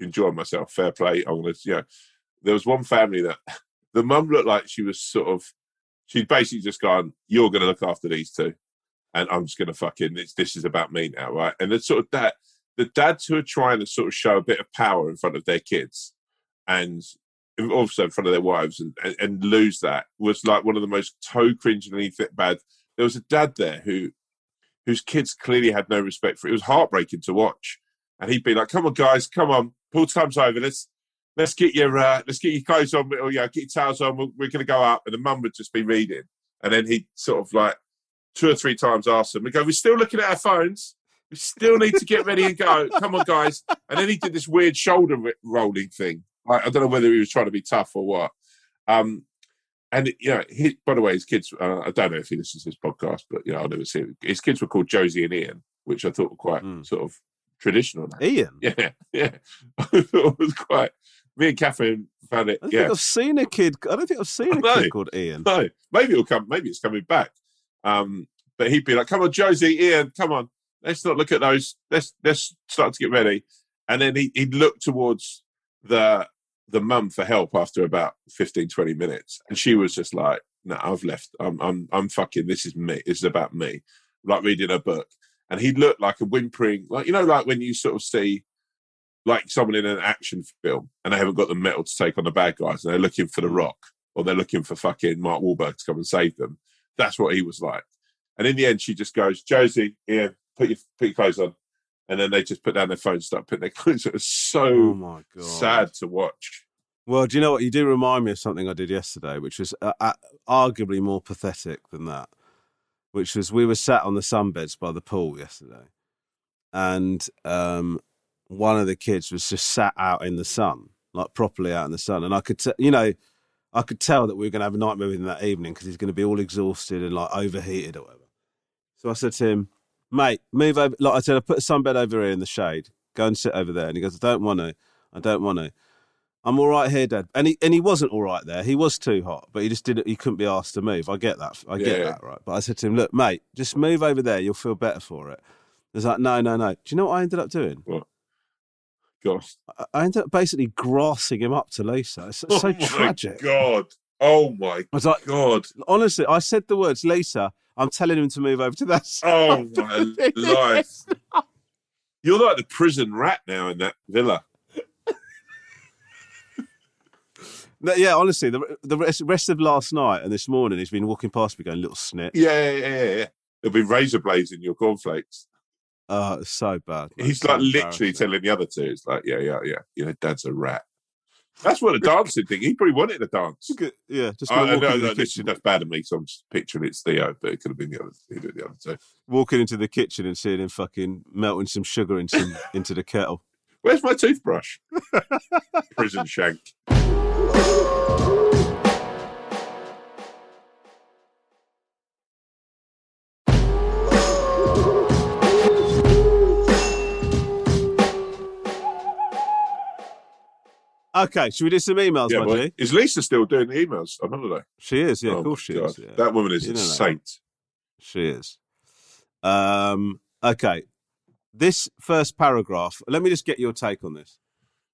enjoy myself. Fair play. I'm gonna, you know, there was one family that the mum looked like she was sort of she'd basically just gone, You're gonna look after these two and I'm just gonna fucking this is about me now, right? And it's sort of that the dads who are trying to sort of show a bit of power in front of their kids and also in front of their wives and, and, and lose that was like one of the most toe cringingly fit bad. There was a dad there who whose kids clearly had no respect for it. It was heartbreaking to watch. And he'd be like, Come on, guys, come on, pool time's over. Let's let's get your uh, let's get your clothes on or yeah, get your towels on. We're, we're to go up, and the mum would just be reading, and then he'd sort of like two or three times ask them. We go, we're still looking at our phones. We still need to get ready and go. Come on, guys. And then he did this weird shoulder rolling thing. I, I don't know whether he was trying to be tough or what. Um, and you know, he, by the way, his kids. Uh, I don't know if he listens to this podcast, but you know, I'll never see it. His kids were called Josie and Ian, which I thought were quite Mm. sort of traditional. Ian, Yeah, yeah. I thought it was quite. Me and Catherine found it. I don't Yeah, think I've seen a kid. I don't think I've seen a No. kid called Ian. no, maybe it'll come. Maybe it's coming back. Um, but he'd be like, "Come on, Josie, Ian, come on. Let's not look at those. Let's let's start to get ready." And then he he'd look towards the the mum for help after about 15, 20 minutes, and she was just like, "No, I've left. I'm I'm I'm fucking. This is me. This is about me." Like reading a book, and he looked like a whimpering, like you know, like when you sort of see like someone in an action film and they haven't got the metal to take on the bad guys and they're looking for the mm. rock or they're looking for fucking Mark Wahlberg to come and save them. That's what he was like. And in the end, she just goes, Josie, yeah, put your put your clothes on. And then they just put down their phone, and start putting their clothes. on. It was so Oh my god! sad to watch. Well, do you know what? You do remind me of something I did yesterday, which was uh, uh, arguably more pathetic than that. Which was we were sat on the sunbeds by the pool yesterday, and um, one of the kids was just sat out in the sun, like properly out in the sun, and I could, t- you know, I could tell that we were going to have a nightmare with him that evening because he's going to be all exhausted and like overheated or whatever. So I said to him, "Mate, move over." Like I said, I put a sunbed over here in the shade. Go and sit over there. And he goes, "I don't want to. I don't want to." I'm all right here, Dad. And he and he wasn't all right there. He was too hot, but he just didn't. He couldn't be asked to move. I get that. I get Yeah. that, right? But I said to him, "Look, mate, just move over there. You'll feel better for it." He's like, "No, no, no." Do you know what I ended up doing? What? Gosh. I- ended up basically grassing him up to Leesa. It's so oh my tragic. God. Oh my I was like, God. honestly, I said the words, Leesa. I'm telling him to move over to that. Oh my life. You're like the prison rat now in that villa. No, yeah, honestly, the the rest, rest of last night and this morning, he's been walking past me going, "Little snit." Yeah, yeah, yeah, yeah. There'll be razor blades in your cornflakes. Oh, it's so bad. man. He's So like literally telling the other two, it's like, yeah, yeah, yeah. You know, dad's a rat. That's what a dancing thing. He probably wanted to dance. Yeah, just I, walk know, no, this is that's bad of me. So I'm just picturing it's Theo, but it could have been the other, of the other two. walking into the kitchen and seeing him fucking melting some sugar into into the kettle. Where's my toothbrush? Prison shank. Okay, should we do some emails, Yeah, well, is Leesa still doing the emails on holiday? She is, yeah, Oh of course she God. is. Yeah. That woman is You a know that. saint. She is. Um, okay. This first paragraph, let me just get your take on this.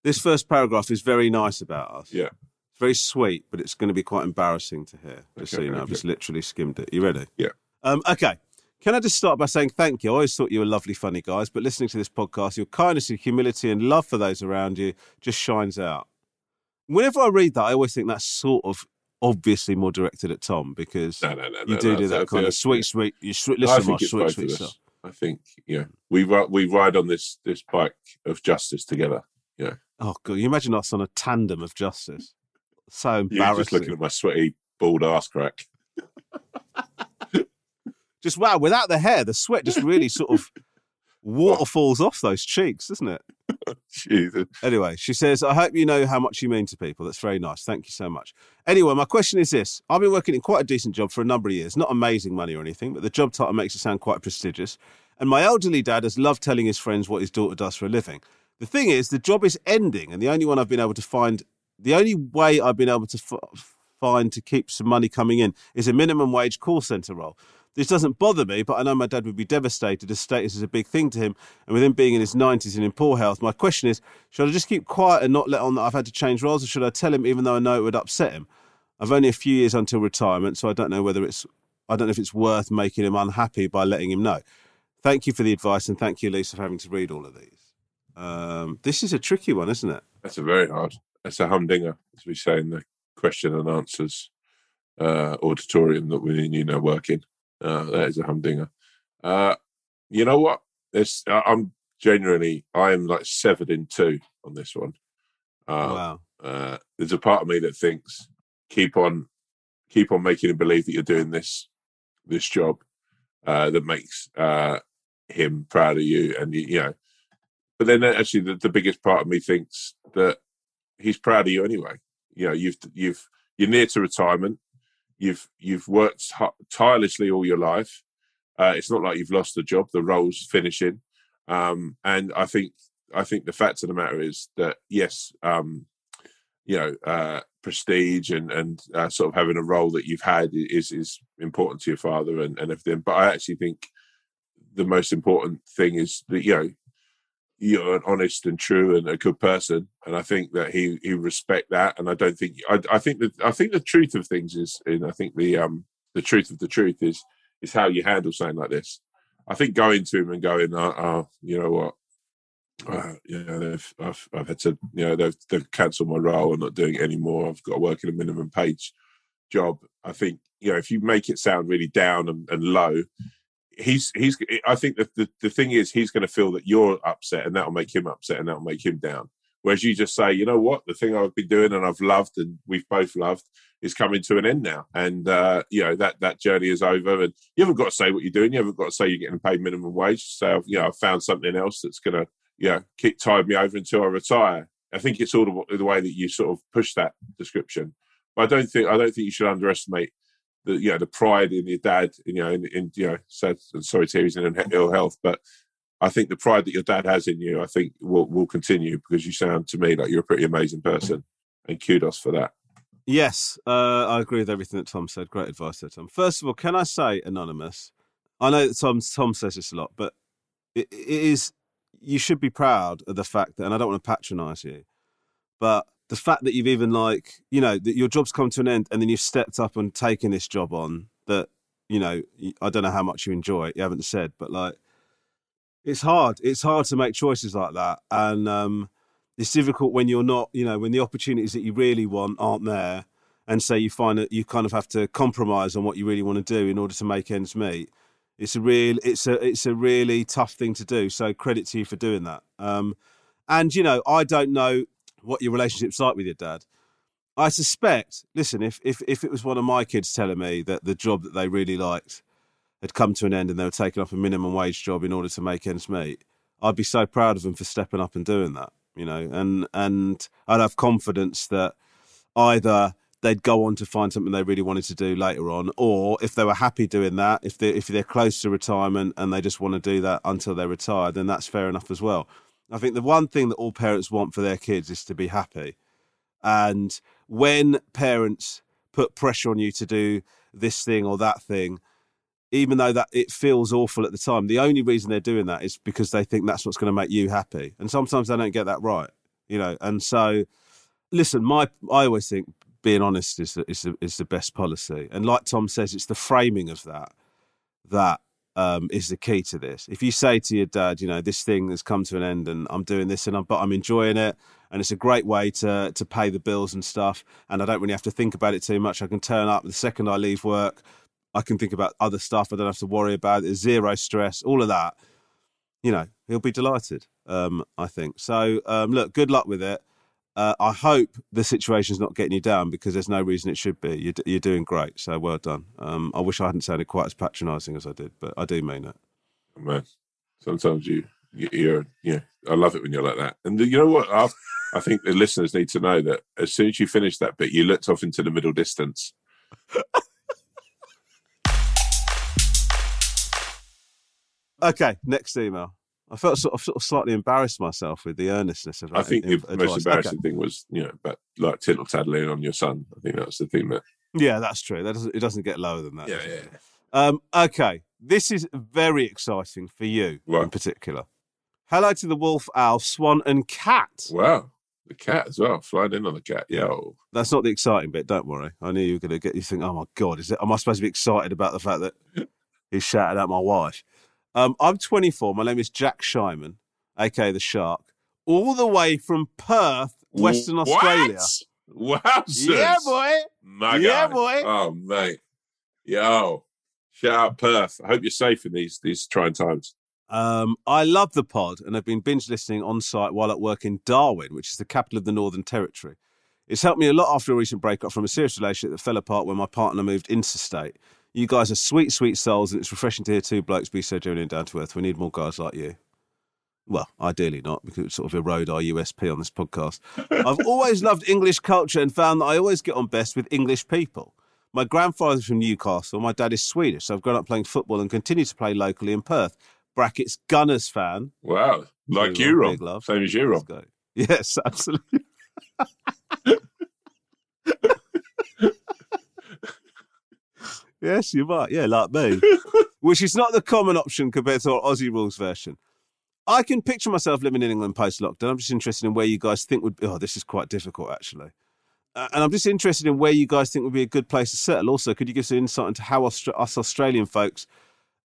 This first paragraph is very nice about us. Yeah. It's very sweet, but it's going to be quite embarrassing to hear. Just so you know, I've just literally skimmed it. You ready? Yeah. Um, okay. Can I just start by saying thank you? I always thought you were lovely, funny guys, but listening to this podcast, your kindness and humility and love for those around you just shines out. Whenever I read that, I always think that's sort of obviously more directed at Tom because No, no, no. you do do that kind of sweet, sweet. You sweet, listen, my sweet, sweet stuff. I think, yeah, we ri- we ride on this this bike of justice together. Yeah. Oh god, you imagine us on a tandem of justice. So You're embarrassing. just looking at my sweaty bald ass crack. Just wow, without the hair, the sweat just really sort of waterfalls off those cheeks, doesn't it? Jesus. Anyway, she says, I hope you know how much you mean to people. That's very nice. Thank you so much. Anyway, my question is this I've been working in quite a decent job for a number of years, not amazing money or anything, but the job title makes it sound quite prestigious. And my elderly dad has loved telling his friends what his daughter does for a living. The thing is, the job is ending, and the only one I've been able to find, the only way I've been able to f- find to keep some money coming in is a minimum wage call centre role. This doesn't bother me, but I know my dad would be devastated as status is a big thing to him. And with him being in his 90s and in poor health, my question is should I just keep quiet and not let on that I've had to change roles, or should I tell him even though I know it would upset him? I've only a few years until retirement, so I don't know whether it's I don't know if it's worth making him unhappy by letting him know. Thank you for the advice, and thank you, Leesa, for having to read all of these. Um, this is a tricky one, isn't it? That's a very hard. That's a humdinger, as we say in the question and answers uh, auditorium that we you know work in. Uh, that is a humdinger. Uh, you know what? It's, I- I'm genuinely, I am like severed in two on this one. Uh, wow. uh, there's a part of me that thinks keep on, keep on making him believe that you're doing this, this job uh, that makes uh, him proud of you, and you, you know. But then actually, the, the biggest part of me thinks that he's proud of you anyway. You know, you've you've you're near to retirement. You've you've worked tirelessly all your life. Uh, it's not like you've lost the job. The role's finishing, um, and I think I think the fact of the matter is that yes, um, you know, uh, prestige and and uh, sort of having a role that you've had is is important to your father and, and everything. But I actually think the most important thing is that you know you're an honest and true and a good person, and I think that he he respect that. And I don't think I, I think that I think the truth of things is, and I think the um the truth of the truth is is how you handle something like this. I think going to him and going, oh, oh you know what, uh, you know, they've, I've, I've had to, you know, they've, they've cancelled my role. I'm not doing it anymore. I've got to work in a minimum page job. I think you know if you make it sound really down and, and low, he's he's. I think that the the thing is he's going to feel that you're upset, and that'll make him upset, and that'll make him down. Whereas you just say, you know what, the thing I've been doing and I've loved and we've both loved is coming to an end now, and uh, you know that that journey is over. And you haven't got to say what you're doing. You haven't got to say you're getting paid minimum wage. So you know, I've found something else that's going to you know keep tide me over until I retire. I think it's all the, the way that you sort of push that description. But I don't think I don't think you should underestimate the you know the pride in your dad. You know, in, in you know, so, sorry to hear he's in ill health, but I think the pride that your dad has in you, I think will will continue because you sound to me like you're a pretty amazing person, and kudos for that. Yes, uh, I agree with everything that Tom said. Great advice there, Tom. First of all, can I say, anonymous? I know that Tom Tom says this a lot, but it, it is you should be proud of the fact that, and I don't want to patronise you, but the fact that you've even like you know that your job's come to an end and then you've stepped up and taken this job on that you know I don't know how much you enjoy it. You haven't said, but like it's hard. It's hard to make choices like that, and um, it's difficult when you're not, you know, when the opportunities that you really want aren't there, and say you find that you kind of have to compromise on what you really want to do in order to make ends meet. It's a real, it's a, it's a really tough thing to do. So credit to you for doing that. Um, and you know, I don't know what your relationship's like with your dad. I suspect. Listen, if if if it was one of my kids telling me that the job that they really liked had come to an end and they were taking up a minimum wage job in order to make ends meet, I'd be so proud of them for stepping up and doing that. You know, and and I'd have confidence that either they'd go on to find something they really wanted to do later on, or if they were happy doing that, if they if they're close to retirement and they just want to do that until they're retired, then that's fair enough as well. I think the one thing that all parents want for their kids is to be happy, and when parents put pressure on you to do this thing or that thing, even though that it feels awful at the time, the only reason they're doing that is because they think that's what's going to make you happy. And sometimes they don't get that right, you know. And so, listen, my I always think being honest is the, is the, is the best policy. And like Tom says, it's the framing of that that um, is the key to this. If you say to your dad, you know, this thing has come to an end, and I'm doing this, and I'm but I'm enjoying it, and it's a great way to to pay the bills and stuff, and I don't really have to think about it too much. I can turn up the second I leave work. I can think about other stuff. I don't have to worry about it. Zero stress, all of that. You know, he'll be delighted. Um, I think so. Um, look, good luck with it. Uh, I hope the situation's not getting you down because there's no reason it should be. You're, you're doing great, so well done. Um, I wish I hadn't sounded quite as patronising as I did, but I do mean it. Man, sometimes you you're yeah. I love it when you're like that. And you know what? i I think the listeners need to know that as soon as you finished that bit, you looked off into the middle distance. Okay, next email. I felt sort of, sort of slightly embarrassed myself with the earnestness of. I think the most embarrassing Okay. thing was, you know, but like tittle tattling on your son. I think that's the thing that. Yeah, that's true. That doesn't, it doesn't get lower than that. Yeah, yeah. Um, okay, this is very exciting for you in particular. Hello to the wolf, owl, swan, and cat. Wow, the cat as well. Flying in on the cat. Yo, That's not the exciting bit. Don't worry. I knew you were going to get you think, oh my god, is it? Am I supposed to be excited about the fact that he shouted at my wife? Um, I'm 24. My name is Jack Shyman, aka the Shark, all the way from Perth, Western What? Australia. Wow, Yeah, boy. My Yeah, boy. Oh, mate. Yo, shout out Perth. I hope you're safe in these these trying times. Um, I love the pod and have been binge listening on site while at work in Darwin, which is the capital of the Northern Territory. It's helped me a lot after a recent breakup from a serious relationship that fell apart when my partner moved interstate. You guys are sweet, sweet souls, and it's refreshing to hear two blokes be so genuine and down to earth. We need more guys like you. Well, ideally not, because it would sort of erode our USP on this podcast. I've always loved English culture and found that I always get on best with English people. My grandfather's from Newcastle, my dad is Swedish, so I've grown up playing football and continue to play locally in Perth. Brackets Gunners fan. Wow, like you, Rob. big love. Same as you, Rob. Yes, absolutely. Yes, you might. Yeah, like me. Which is not the common option compared to our Aussie rules version. I can picture myself living in England post lockdown. I'm just interested in where you guys think would be. Oh, this is quite difficult, actually. Uh, and I'm just interested in where you guys think would be a good place to settle. Also, could you give some insight into how Austra- us Australian folks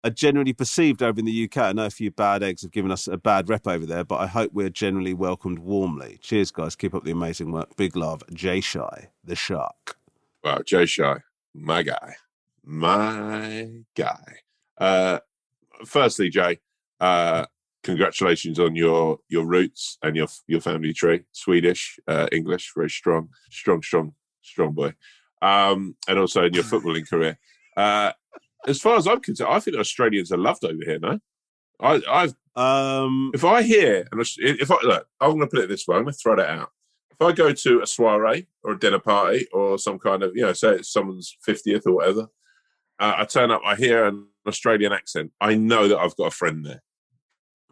are generally perceived over in the UK? I know a few bad eggs have given us a bad rep over there, but I hope we're generally welcomed warmly. Cheers, guys. Keep up the amazing work. Big love. Jay Shy, the shark. Wow, Jay Shy. my guy, my guy. Uh, firstly, Jay, uh, congratulations on your your roots and your your family tree. Swedish, uh, English, very strong, strong, strong, strong boy. Um, and also in your footballing career. Uh, as far as I'm concerned, I think Australians are loved over here. No, I, I've Um, if I hear and if I look, I'm going to put it this way. I'm going to throw that out. If I go to a soiree or a dinner party or some kind of, you know, say it's someone's 50th or whatever, uh, I turn up, I hear an Australian accent. I know that I've got a friend there.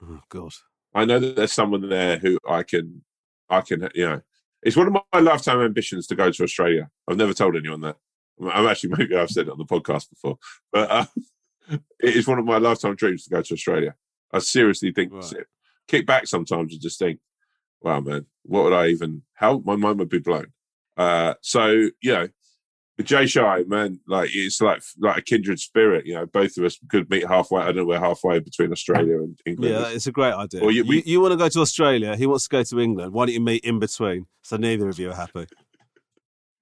oh God. I know that there's someone there who I can, I can, you know, it's one of my lifetime ambitions to go to Australia. I've never told anyone that. I'm actually maybe I've said it on the podcast before, but uh, it is one of my lifetime dreams to go to Australia. I seriously think Right. kick back sometimes and just think, wow, man, what would I even? How my mind would be blown. Uh, so you know, Jay Shy man, like it's like like a kindred spirit. You know, both of us could meet halfway. I don't know, we're halfway between Australia and England. Yeah, it's a great idea. Or you- you, you, want to go to Australia, he wants to go to England. Why don't you meet in between? So neither of you are happy.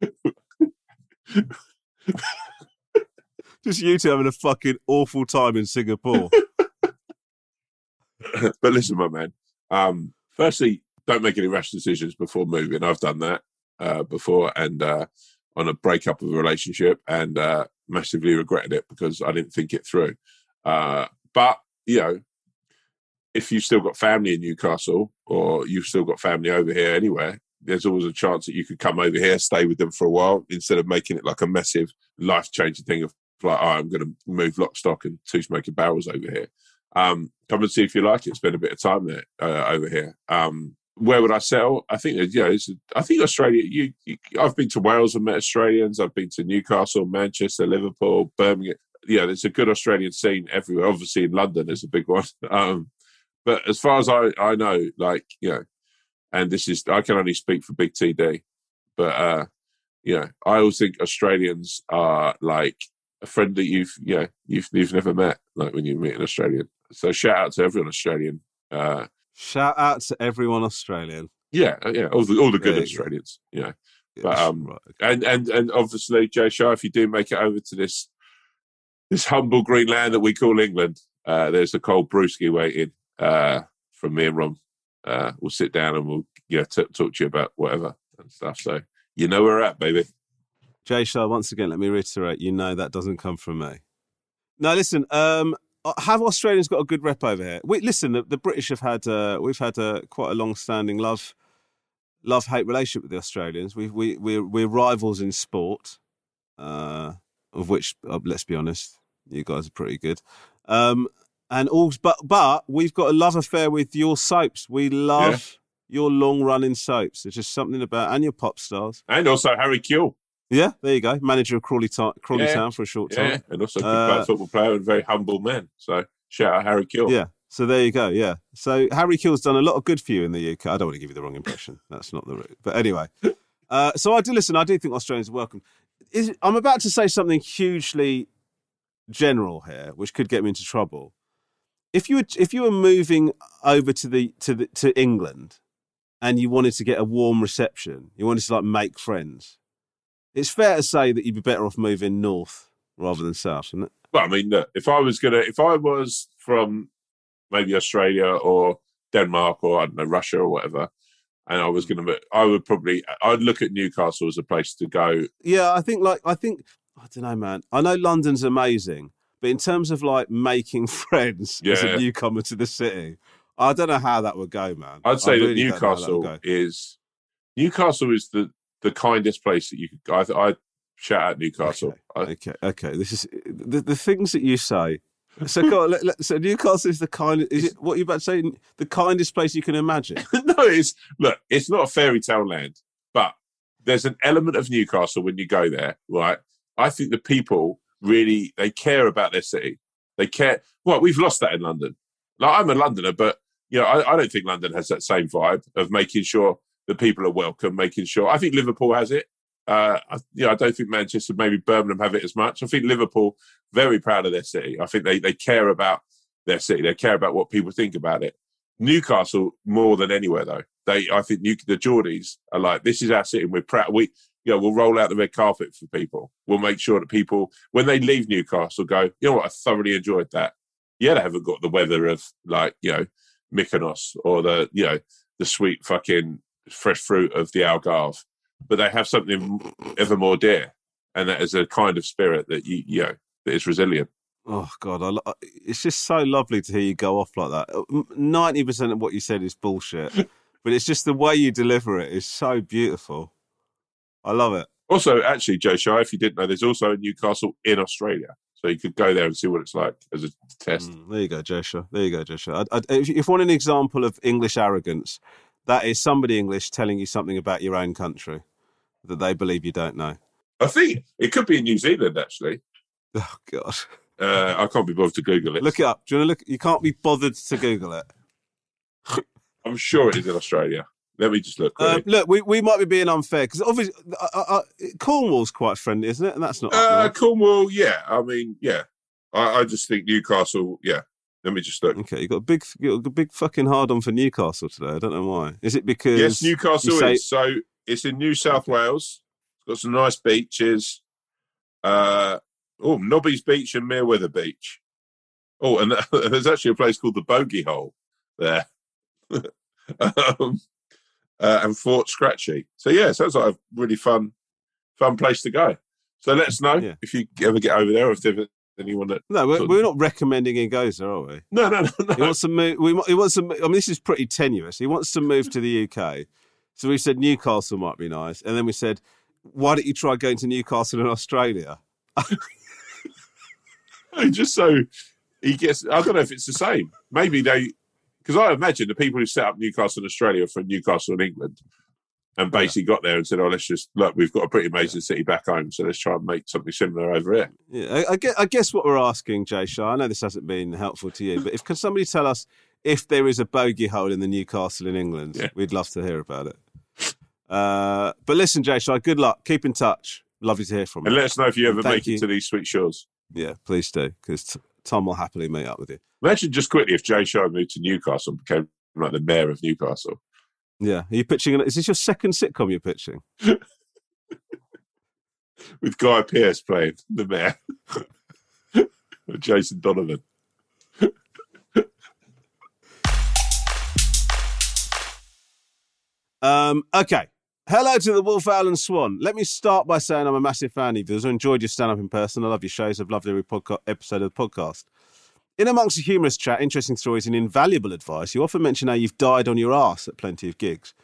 Just you two having a fucking awful time in Singapore. but listen, my man. Um, firstly, don't make any rash decisions before moving. I've done that uh, before, and uh, on a breakup of a relationship, and uh, massively regretted it because I didn't think it through. Uh, but you know, if you've still got family in Newcastle, or you've still got family over here anywhere, there's always a chance that you could come over here, stay with them for a while, instead of making it like a massive life changing thing of like, oh, I'm going to move lock, stock, and two smoking barrels over here. Um, come and see if you like it. Spend a bit of time there uh, over here. Um, where would I settle? I think that, you know, I think Australia. You, you, I've been to Wales and met Australians. I've been to Newcastle, Manchester, Liverpool, Birmingham. Yeah, there's a good Australian scene everywhere. Obviously, in London, there's a big one. Um, but as far as I, I know, like you know, and this is I can only speak for Big TD, but uh, you know, I always think Australians are like a friend that you've you know you've you've never met, like when you meet an Australian. So shout out to everyone Australian. Uh, Shout out to everyone Australian. yeah, uh, yeah, all the all the good go. Australians. You know, But, um, Right. and and and obviously, Jay Shaw, if you do make it over to this this humble green land that we call England, uh, there's a cold brewski waiting uh, from me and Rom. Uh, we'll sit down and we'll yeah t- talk to you about whatever and stuff. So you know where we're at, baby. Jay Shaw, once again, let me reiterate, you know that doesn't come from me. No, listen, um, have Australians got a good rep over here? We, listen, the, the British have had, uh, we've had uh, quite a long-standing love, love-hate relationship with the Australians. We, we, we're, we're rivals in sport, uh, of which, uh, let's be honest, you guys are pretty good. Um, and all, but, but we've got a love affair with your soaps. We love your long-running soaps. There's just something about, and your pop stars. And also Harry Kewell, Yeah, there you go. Manager of Crawley, Ta- Crawley Yeah. Town for a short yeah, time. and also a Uh, good football player and very humble man. So shout out Harry Kewell. Yeah. So there you go. Yeah. So Harry Kewell's done a lot of good for you in the UK. I don't want to give you the wrong impression. That's not the route. But anyway, uh, so I do listen. I do think Australians are welcome. Is, I'm about to say something hugely general here, which could get me into trouble. If you were, if you were moving over to the to the to England, and you wanted to get a warm reception, you wanted to like make friends. It's fair to say that you'd be better off moving north rather than south, isn't it? Well, I mean, look, if I was gonna, if I was from maybe Australia or Denmark or I don't know Russia or whatever, and I was gonna, I would probably, I'd look at Newcastle as a place to go. Yeah, I think like I think I don't know, man. I know London's amazing, but in terms of like making friends as a newcomer to the city, I don't know how that would go, man. I'd say that really don't know how that Newcastle go. is Newcastle is the the kindest place that you could. I I shout out Newcastle. I, Okay, okay. This is the, the things that you say. So, go on, let, let- so Newcastle is the kind. Is it what you about to say? The kindest place you can imagine. no, it's look, it's not a fairy tale land, but there's an element of Newcastle when you go there, right? I think the people really they care about their city. They care. Well, we've lost that in London. Like I'm a Londoner, but you know, I, I don't think London has that same vibe of making sure the people are welcome, making sure. I think Liverpool has it. Uh, I, you know, I don't think Manchester, maybe Birmingham have it as much. I think Liverpool very proud of their city. I think they they care about their city. They care about what people think about it. Newcastle more than anywhere though. They, I think, New, the Geordies are like, this is our city. and We're proud. We you know, we'll roll out the red carpet for people. We'll make sure that people, when they leave Newcastle, go, you know what, I thoroughly enjoyed that. Yeah, they haven't got the weather of like, you know, Mykonos or the, you know, the sweet fucking fresh fruit of the Algarve, but they have something ever more dear. And that is a kind of spirit that you, you know, that is resilient. Oh God, I, lo- it's just so lovely to hear you go off like that. Uh, Ninety percent of what you said is bullshit, but it's just the way you deliver it is so beautiful. I love it. Also, actually, Joe Shy, if you didn't know, there's also a Newcastle in Australia. So you could go there and see what it's like as a test. Mm, there you go, Joshua. There you go, Joshua. I, I, if, if you want an example of English arrogance, that is somebody English telling you something about your own country that they believe you don't know. I think it could be in New Zealand, actually. Oh God. Uh, I can't be bothered to Google it. Look it up. Do you want to look? You can't be bothered to Google it. I'm sure it is in Australia. Let me just look. Um, look, we, we might be being unfair because obviously uh, uh, uh, Cornwall's quite friendly, isn't it? And that's not. uh. Cornwall, yeah. I mean, yeah. I, I just think Newcastle, yeah. Let me just look. Okay, you got a big, you got a big fucking hard on for Newcastle today. I don't know why. Is it because? Yes, Newcastle say- is. So it's in New South Wales. It's got some nice beaches. Uh, oh, Nobby's Beach and Merewether Beach. Oh, and there's actually a place called the Bogey Hole there. um, uh, and Fort Scratchy. So yeah, sounds like a really fun, fun place to go. So let us know Yeah. if you ever get over there, or if there's anyone that. No, we're, we're not recommending he goes there, are we? No, no, no, He wants to move. We, he wants to. I mean, this is pretty tenuous. He wants to move to the UK. So we said Newcastle might be nice, and then we said, why don't you try going to Newcastle in Australia? Just so he gets. I don't know if it's the same. Maybe they, because I imagine the people who set up Newcastle in Australia from Newcastle in England, and basically got there and said, "Oh, let's just look. We've got a pretty amazing city back home, so let's try and make something similar over here." Yeah, I, I, guess, I guess what we're asking, Jay Shah, I know this hasn't been helpful to you, but if can somebody tell us if there is a bogey hole in the Newcastle in England? Yeah. We'd love to hear about it. Uh, but listen, Jay Shah, good luck. Keep in touch. Lovely to hear from you. And let us know if you ever make you. it to these sweet shores. Yeah, please do, because t- Tom will happily meet up with you. Imagine just quickly if Jay Shaw moved to Newcastle and became like the mayor of Newcastle. Yeah, are you pitching? An, is this your second sitcom you're pitching? with Guy Pearce playing the mayor, Jason Donovan. Um, okay. Hello to the Wolf Owl and Swan. Let me start by saying I'm a massive fan of yours. I enjoyed your stand up in person. I love your shows. I've loved every podca- episode of the podcast. In amongst a humorous chat, interesting stories, and invaluable advice, you often mention how you've died on your ass at plenty of gigs.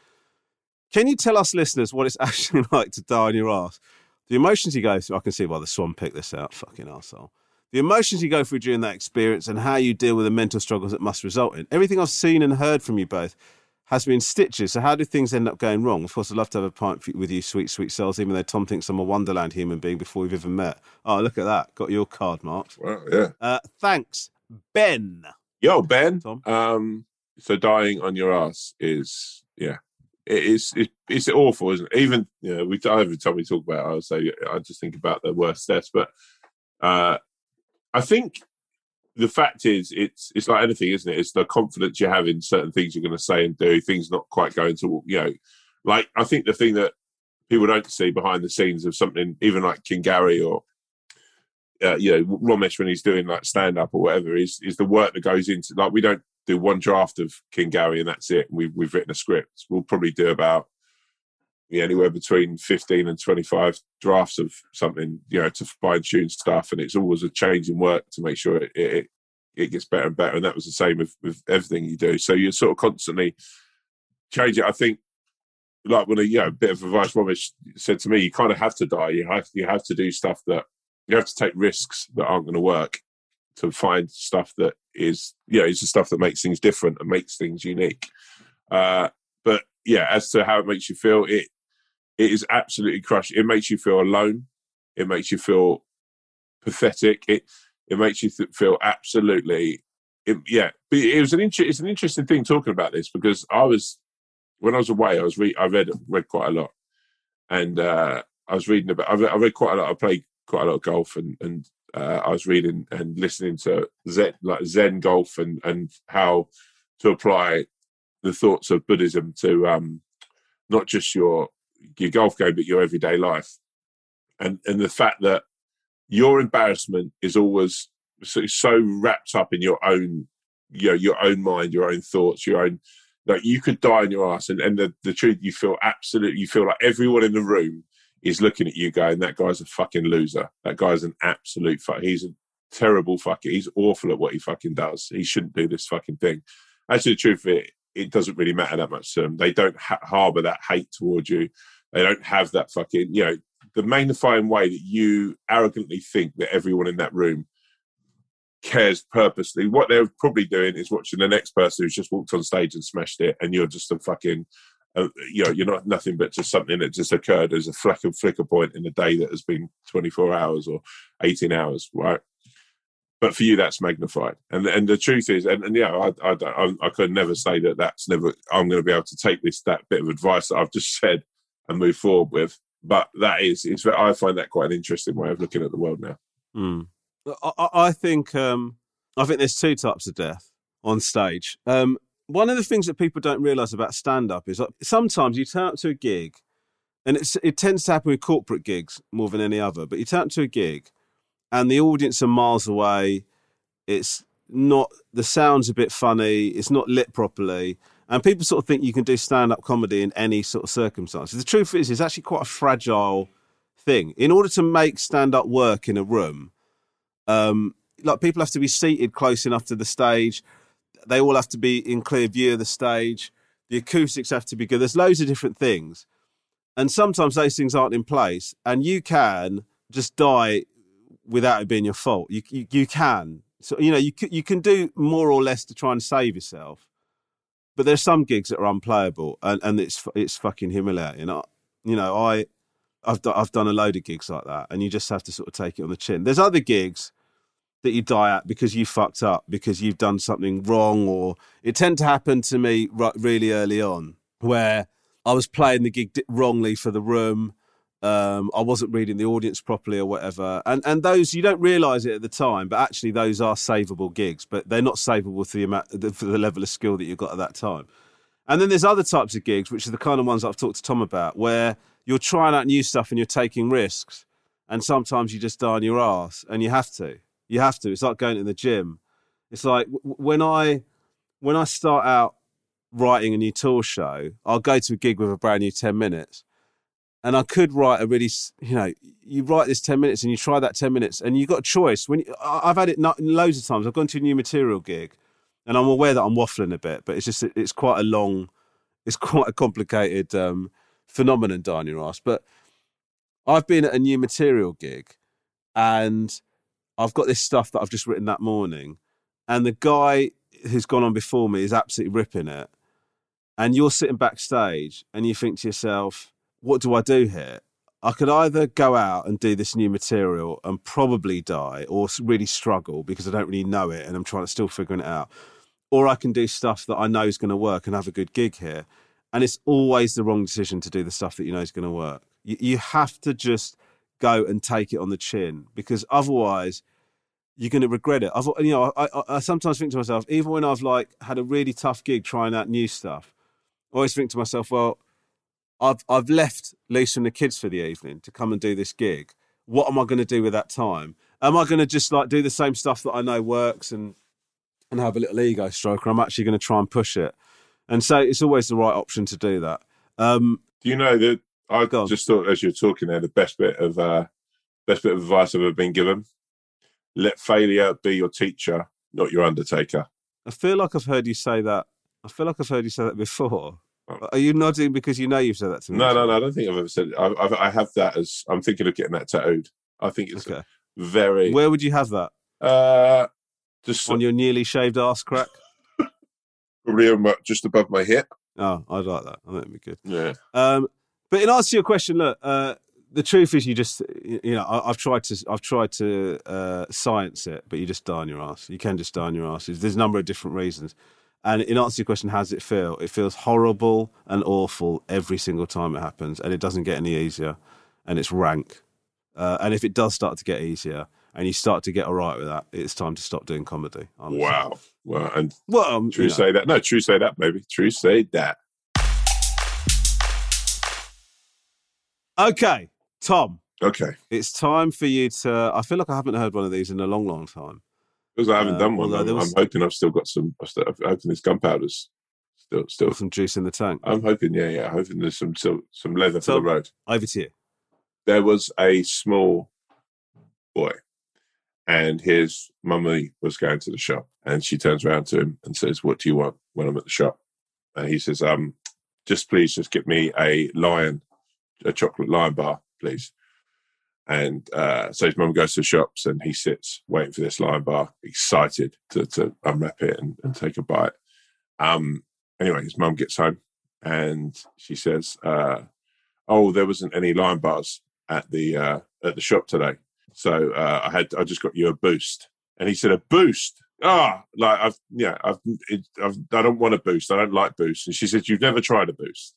Can you tell us listeners what it's actually like to die on your ass? The emotions you go through, I can see why the Swan picked this out, fucking arsehole. The emotions you go through during that experience and how you deal with the mental struggles that must result in. Everything I've seen and heard from you both has been stitches. So how do things end up going wrong? Of course, I'd love to have a pint with you, sweet, sweet souls, even though Tom thinks I'm a Wonderland human being before we've even met. Oh, look at that. Got your card marked. Wow, yeah. Uh, thanks, Ben. Yo, Ben. Tom? Um, so dying on your ass is yeah, it is it, it's awful, isn't it? Even you know, we every time we talk about it, I would say I just think about the worst deaths, but uh, I think the fact is it's it's like anything, isn't it? It's the confidence you have in certain things you're going to say and do. Things not quite going to you know, like I think the thing that people don't see behind the scenes of something, even like King Gary or uh, you know Romesh when he's doing like stand up or whatever is is the work that goes into like we don't do one draft of King Gary and that's it. We've we've written a script. We'll probably do about yeah, anywhere between fifteen and twenty five drafts of something, you know, to fine tune stuff, and it's always a change in work to make sure it, it it gets better and better. And that was the same with, with everything you do. So you're sort of constantly change it. I think like when a you know, bit of advice Romesh said to me, you kind of have to die. You have you have to do stuff that you have to take risks that aren't going to work to find stuff that is you know, it's the stuff that makes things different and makes things unique. Uh, but yeah, as to how it makes you feel, it it is absolutely crushed. It makes you feel alone. It makes you feel pathetic. It it makes you th- feel absolutely it, yeah. But it was an inter- it's an interesting thing talking about this because I was when I was away, I was re- I read read quite a lot, and uh, I was reading about I read, I read quite a lot. I played quite a lot of golf, and and uh, I was reading and listening to Zen like Zen golf and and how to apply the thoughts of Buddhism to um, not just your your golf game, but your everyday life, and and the fact that your embarrassment is always so, so wrapped up in your own, you know, your own mind, your own thoughts, your own. Like you could die in your ass, and, and the, the truth, you feel absolutely, you feel like everyone in the room is looking at you, going, "That guy's a fucking loser. That guy's an absolute fuck. He's a terrible fucker. He's awful at what he fucking does. He shouldn't do this fucking thing." Actually, the truth of it, it doesn't really matter that much to them. They don't ha- harbour that hate towards you. They don't have that fucking, you know, the magnifying way that you arrogantly think that everyone in that room cares purposely. What they're probably doing is watching the next person who's just walked on stage and smashed it, and you're just a fucking, uh, you know, you're not nothing but just something that just occurred as a flicker flicker point in a day that has been 24 hours or 18 hours, right? But for you, that's magnified, and and the truth is, and, and yeah, I I, I I could never say that that's never. I'm going to be able to take this that bit of advice that I've just said and move forward with. But that is, it's, I find that quite an interesting way of looking at the world now. Mm. I, I think um, I think there's two types of death on stage. Um, one of the things that people don't realise about stand up is like, sometimes you turn up to a gig, and it tends to happen with corporate gigs more than any other. But you turn up to a gig, and the audience are miles away. It's not the sound's a bit funny. It's not lit properly, and people sort of think you can do stand up comedy in any sort of circumstances. The truth is, it's actually quite a fragile thing. In order to make stand up work in a room, um, like people have to be seated close enough to the stage. They all have to be in clear view of the stage. The acoustics have to be good. There's loads of different things. And sometimes those things aren't in place. And you can just die without it being your fault. You, you, you can. So, you know, you, you can do more or less to try and save yourself. But there's some gigs that are unplayable and, and it's, it's fucking humiliating. I, you know, I, I've, do, I've done a load of gigs like that and you just have to sort of take it on the chin. There's other gigs that you die at because you fucked up, because you've done something wrong, or it tend to happen to me really early on where I was playing the gig wrongly for the room. Um, I wasn't reading the audience properly or whatever. And and those you don't realise it at the time, but actually those are savable gigs, but they're not savable for the amount for the level of skill that you've got at that time. And then there's other types of gigs, which are the kind of ones I've talked to Tom about, where you're trying out new stuff and you're taking risks, and sometimes you just die on your ass, and you have to. You have to. It's like going to the gym. It's like when I when I start out writing a new tour show, I'll go to a gig with a brand new ten minutes, and I could write a really you know you write this ten minutes and you try that ten minutes and you got a choice. When I've had it loads of times. I've gone to a new material gig, and I'm aware that I'm waffling a bit, but it's just it's quite a long, it's quite a complicated um, phenomenon, down your ass. But I've been at a new material gig, and I've got this stuff that I've just written that morning, and the guy who's gone on before me is absolutely ripping it. And you're sitting backstage and you think to yourself, what do I do here? I could either go out and do this new material and probably die or really struggle because I don't really know it and I'm trying to still figuring it out. Or I can do stuff that I know is going to work and have a good gig here. And it's always the wrong decision to do the stuff that you know is going to work. You, you have to just go and take it on the chin because otherwise you're going to regret it. I've, you know, I, I, I, sometimes think to myself, even when I've like had a really tough gig trying out new stuff, I always think to myself, well, I've I've left Leesa and the kids for the evening to come and do this gig. What am I going to do with that time? Am I going to just like do the same stuff that I know works and and have a little ego stroke, or I'm actually going to try and push it? And so it's always the right option to do that. Um, do you know that I just thought as you're talking there, the best bit of uh, best bit of advice I've ever been given: let failure be your teacher, not your undertaker. I feel like I've heard you say that. I feel like I've heard you say that before. Oh. Are you nodding because you know you've said that to me? No, no, no. I don't think I've ever said it. I, I've, I have that as I'm thinking of getting that tattooed. I think it's okay. very. Where would you have that? Uh, just on your nearly shaved ass crack. Probably just above my hip. Oh, I'd like that. I think it'd be good. Yeah. Um, but in answer to your question, look, uh, the truth is, you just, you know, I, have tried to, I've tried to uh, science it, but you just die on your ass. You can just die on your ass. There's a number of different reasons. And in answer to your question, how does it feel? It feels horrible and awful every single time it happens, and it doesn't get any easier, and it's rank. Uh, and if it does start to get easier, and you start to get all right with that, it's time to stop doing comedy. Honestly. Wow. Well, and well, um, true say that. No, true say that, baby. True say that. Okay, Tom, Okay, it's time for you to. I feel like I haven't heard one of these in a long, long time. because I haven't Uh, done one. I'm, was- I'm hoping I've still got some. I'm, still, I'm hoping this gunpowder's still, still. Some juice in the tank. I'm hoping, yeah, yeah. Hoping there's some some, some leather for the road. Over to you. there was a small boy and his mummy was going to the shop and she turns around to him and says what do you want when i'm at the shop and he says um just please just get me a lion a chocolate lion bar please and uh, so his mum goes to the shops and he sits waiting for this lion bar excited to, to unwrap it and, and take a bite um anyway his mum gets home and she says uh, oh there wasn't any lion bars at the uh, at the shop today. So uh, I had I just got you a boost, and he said a boost. Ah, like I've yeah I've, it, I've I don't want a boost. I don't like boost. And she said you've never tried a boost.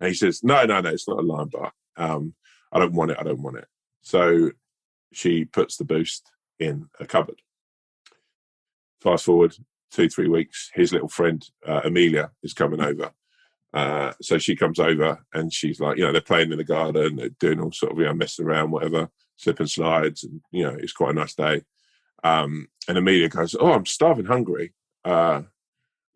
And he says no no no it's not a lime bar. Um, I don't want it. I don't want it. So she puts the boost in a cupboard. Fast forward two three weeks, his little friend uh, Amelia is coming over. Uh, so she comes over and she's like, you know, they're playing in the garden, they're doing all sort of, you know, messing around, whatever, slip and slides, and you know, it's quite a nice day. Um, and Amelia goes, "Oh, I'm starving, hungry. Uh,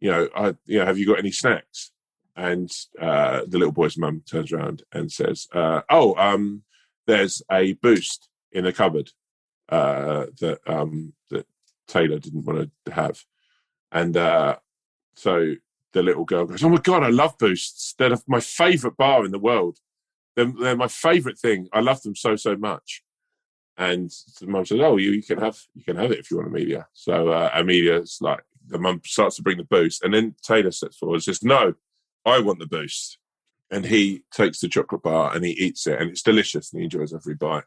you know, I, you know, have you got any snacks?" And uh, the little boy's mum turns around and says, uh, "Oh, um, there's a boost in the cupboard uh, that um, that Taylor didn't want to have," and uh, so the little girl goes, "Oh my god, I love boosts. They're my favorite bar in the world. They're, they're my favorite thing. I love them so so much." And the mum says, "Oh, you, you can have you can have it if you want, Amelia." So uh, Amelia's like, the mum starts to bring the boost, and then Taylor steps forward and says, "No, I want the boost." And he takes the chocolate bar and he eats it, and it's delicious, and he enjoys every bite.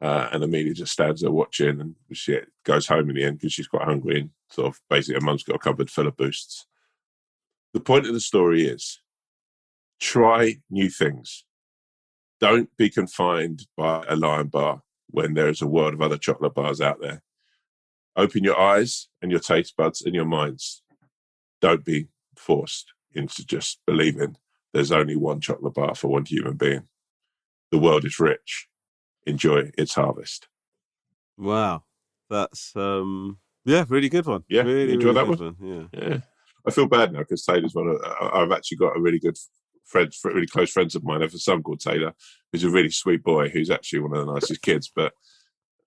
Uh, and Amelia just stands there watching, and she goes home in the end because she's quite hungry, and sort of basically her mum's got a cupboard full of boosts. The point of the story is try new things. Don't be confined by a lion bar when there is a world of other chocolate bars out there. Open your eyes and your taste buds and your minds. Don't be forced into just believing there's only one chocolate bar for one human being. The world is rich. Enjoy its harvest. Wow, that's um, yeah, really good one. Yeah, really, you enjoyed really that good one. Yeah. Yeah. I feel bad now because Taylor's one of, I've actually got a really good friend, really close friends of mine. I have a son called Taylor, who's a really sweet boy, who's actually one of the nicest kids. But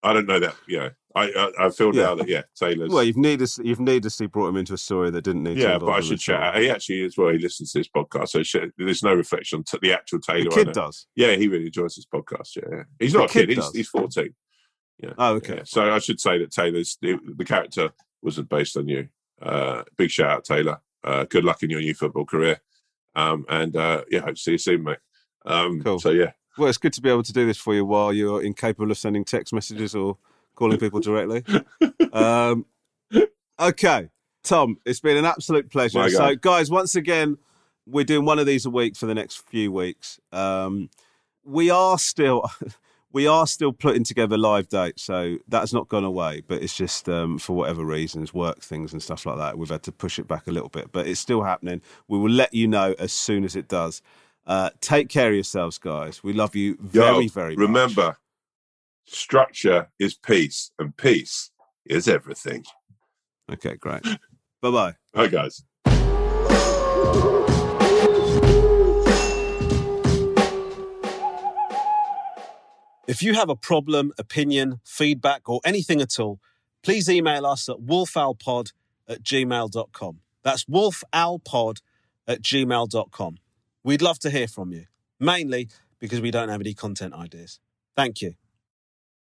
I don't know that, you know, I, I, I feel Yeah. now that, yeah, Taylor's. Well, you've needless, you've needlessly brought him into a story that didn't need. yeah, but I should chat. He actually, is well, he listens to this podcast. So sh- there's no reflection to the actual Taylor. I kid does. Yeah, he really enjoys this podcast. Yeah, yeah. he's The not a kid kid. He's, he's 14. Yeah. Oh, okay. Yeah. So I should say that Taylor's the, the character wasn't based on you. Uh, big shout out, Taylor. Uh, good luck in your new football career. Um, and uh, yeah, hope to see you soon, mate. Um, Cool. So yeah, Well, it's good to be able to do this for you while you're incapable of sending text messages or calling people directly. um, okay, Tom, it's been an absolute pleasure. My So, God. guys, once again, we're doing one of these a week for the next few weeks. Um, we are still. We are still putting together live dates, so that's not gone away. But it's just um, for whatever reasons, work things and stuff like that. We've had to push it back a little bit, but it's still happening. We will let you know as soon as it does. Uh, take care of yourselves, guys. We love you very, Yo, very much. remember, structure is peace, and peace is everything. Okay, great. bye bye. Hi, guys. If you have a problem, opinion, feedback, or anything at all, please email us at wolfowlpod at gmail.com. That's wolfowlpod at gmail.com. We'd love to hear from you, mainly because we don't have any content ideas. Thank you.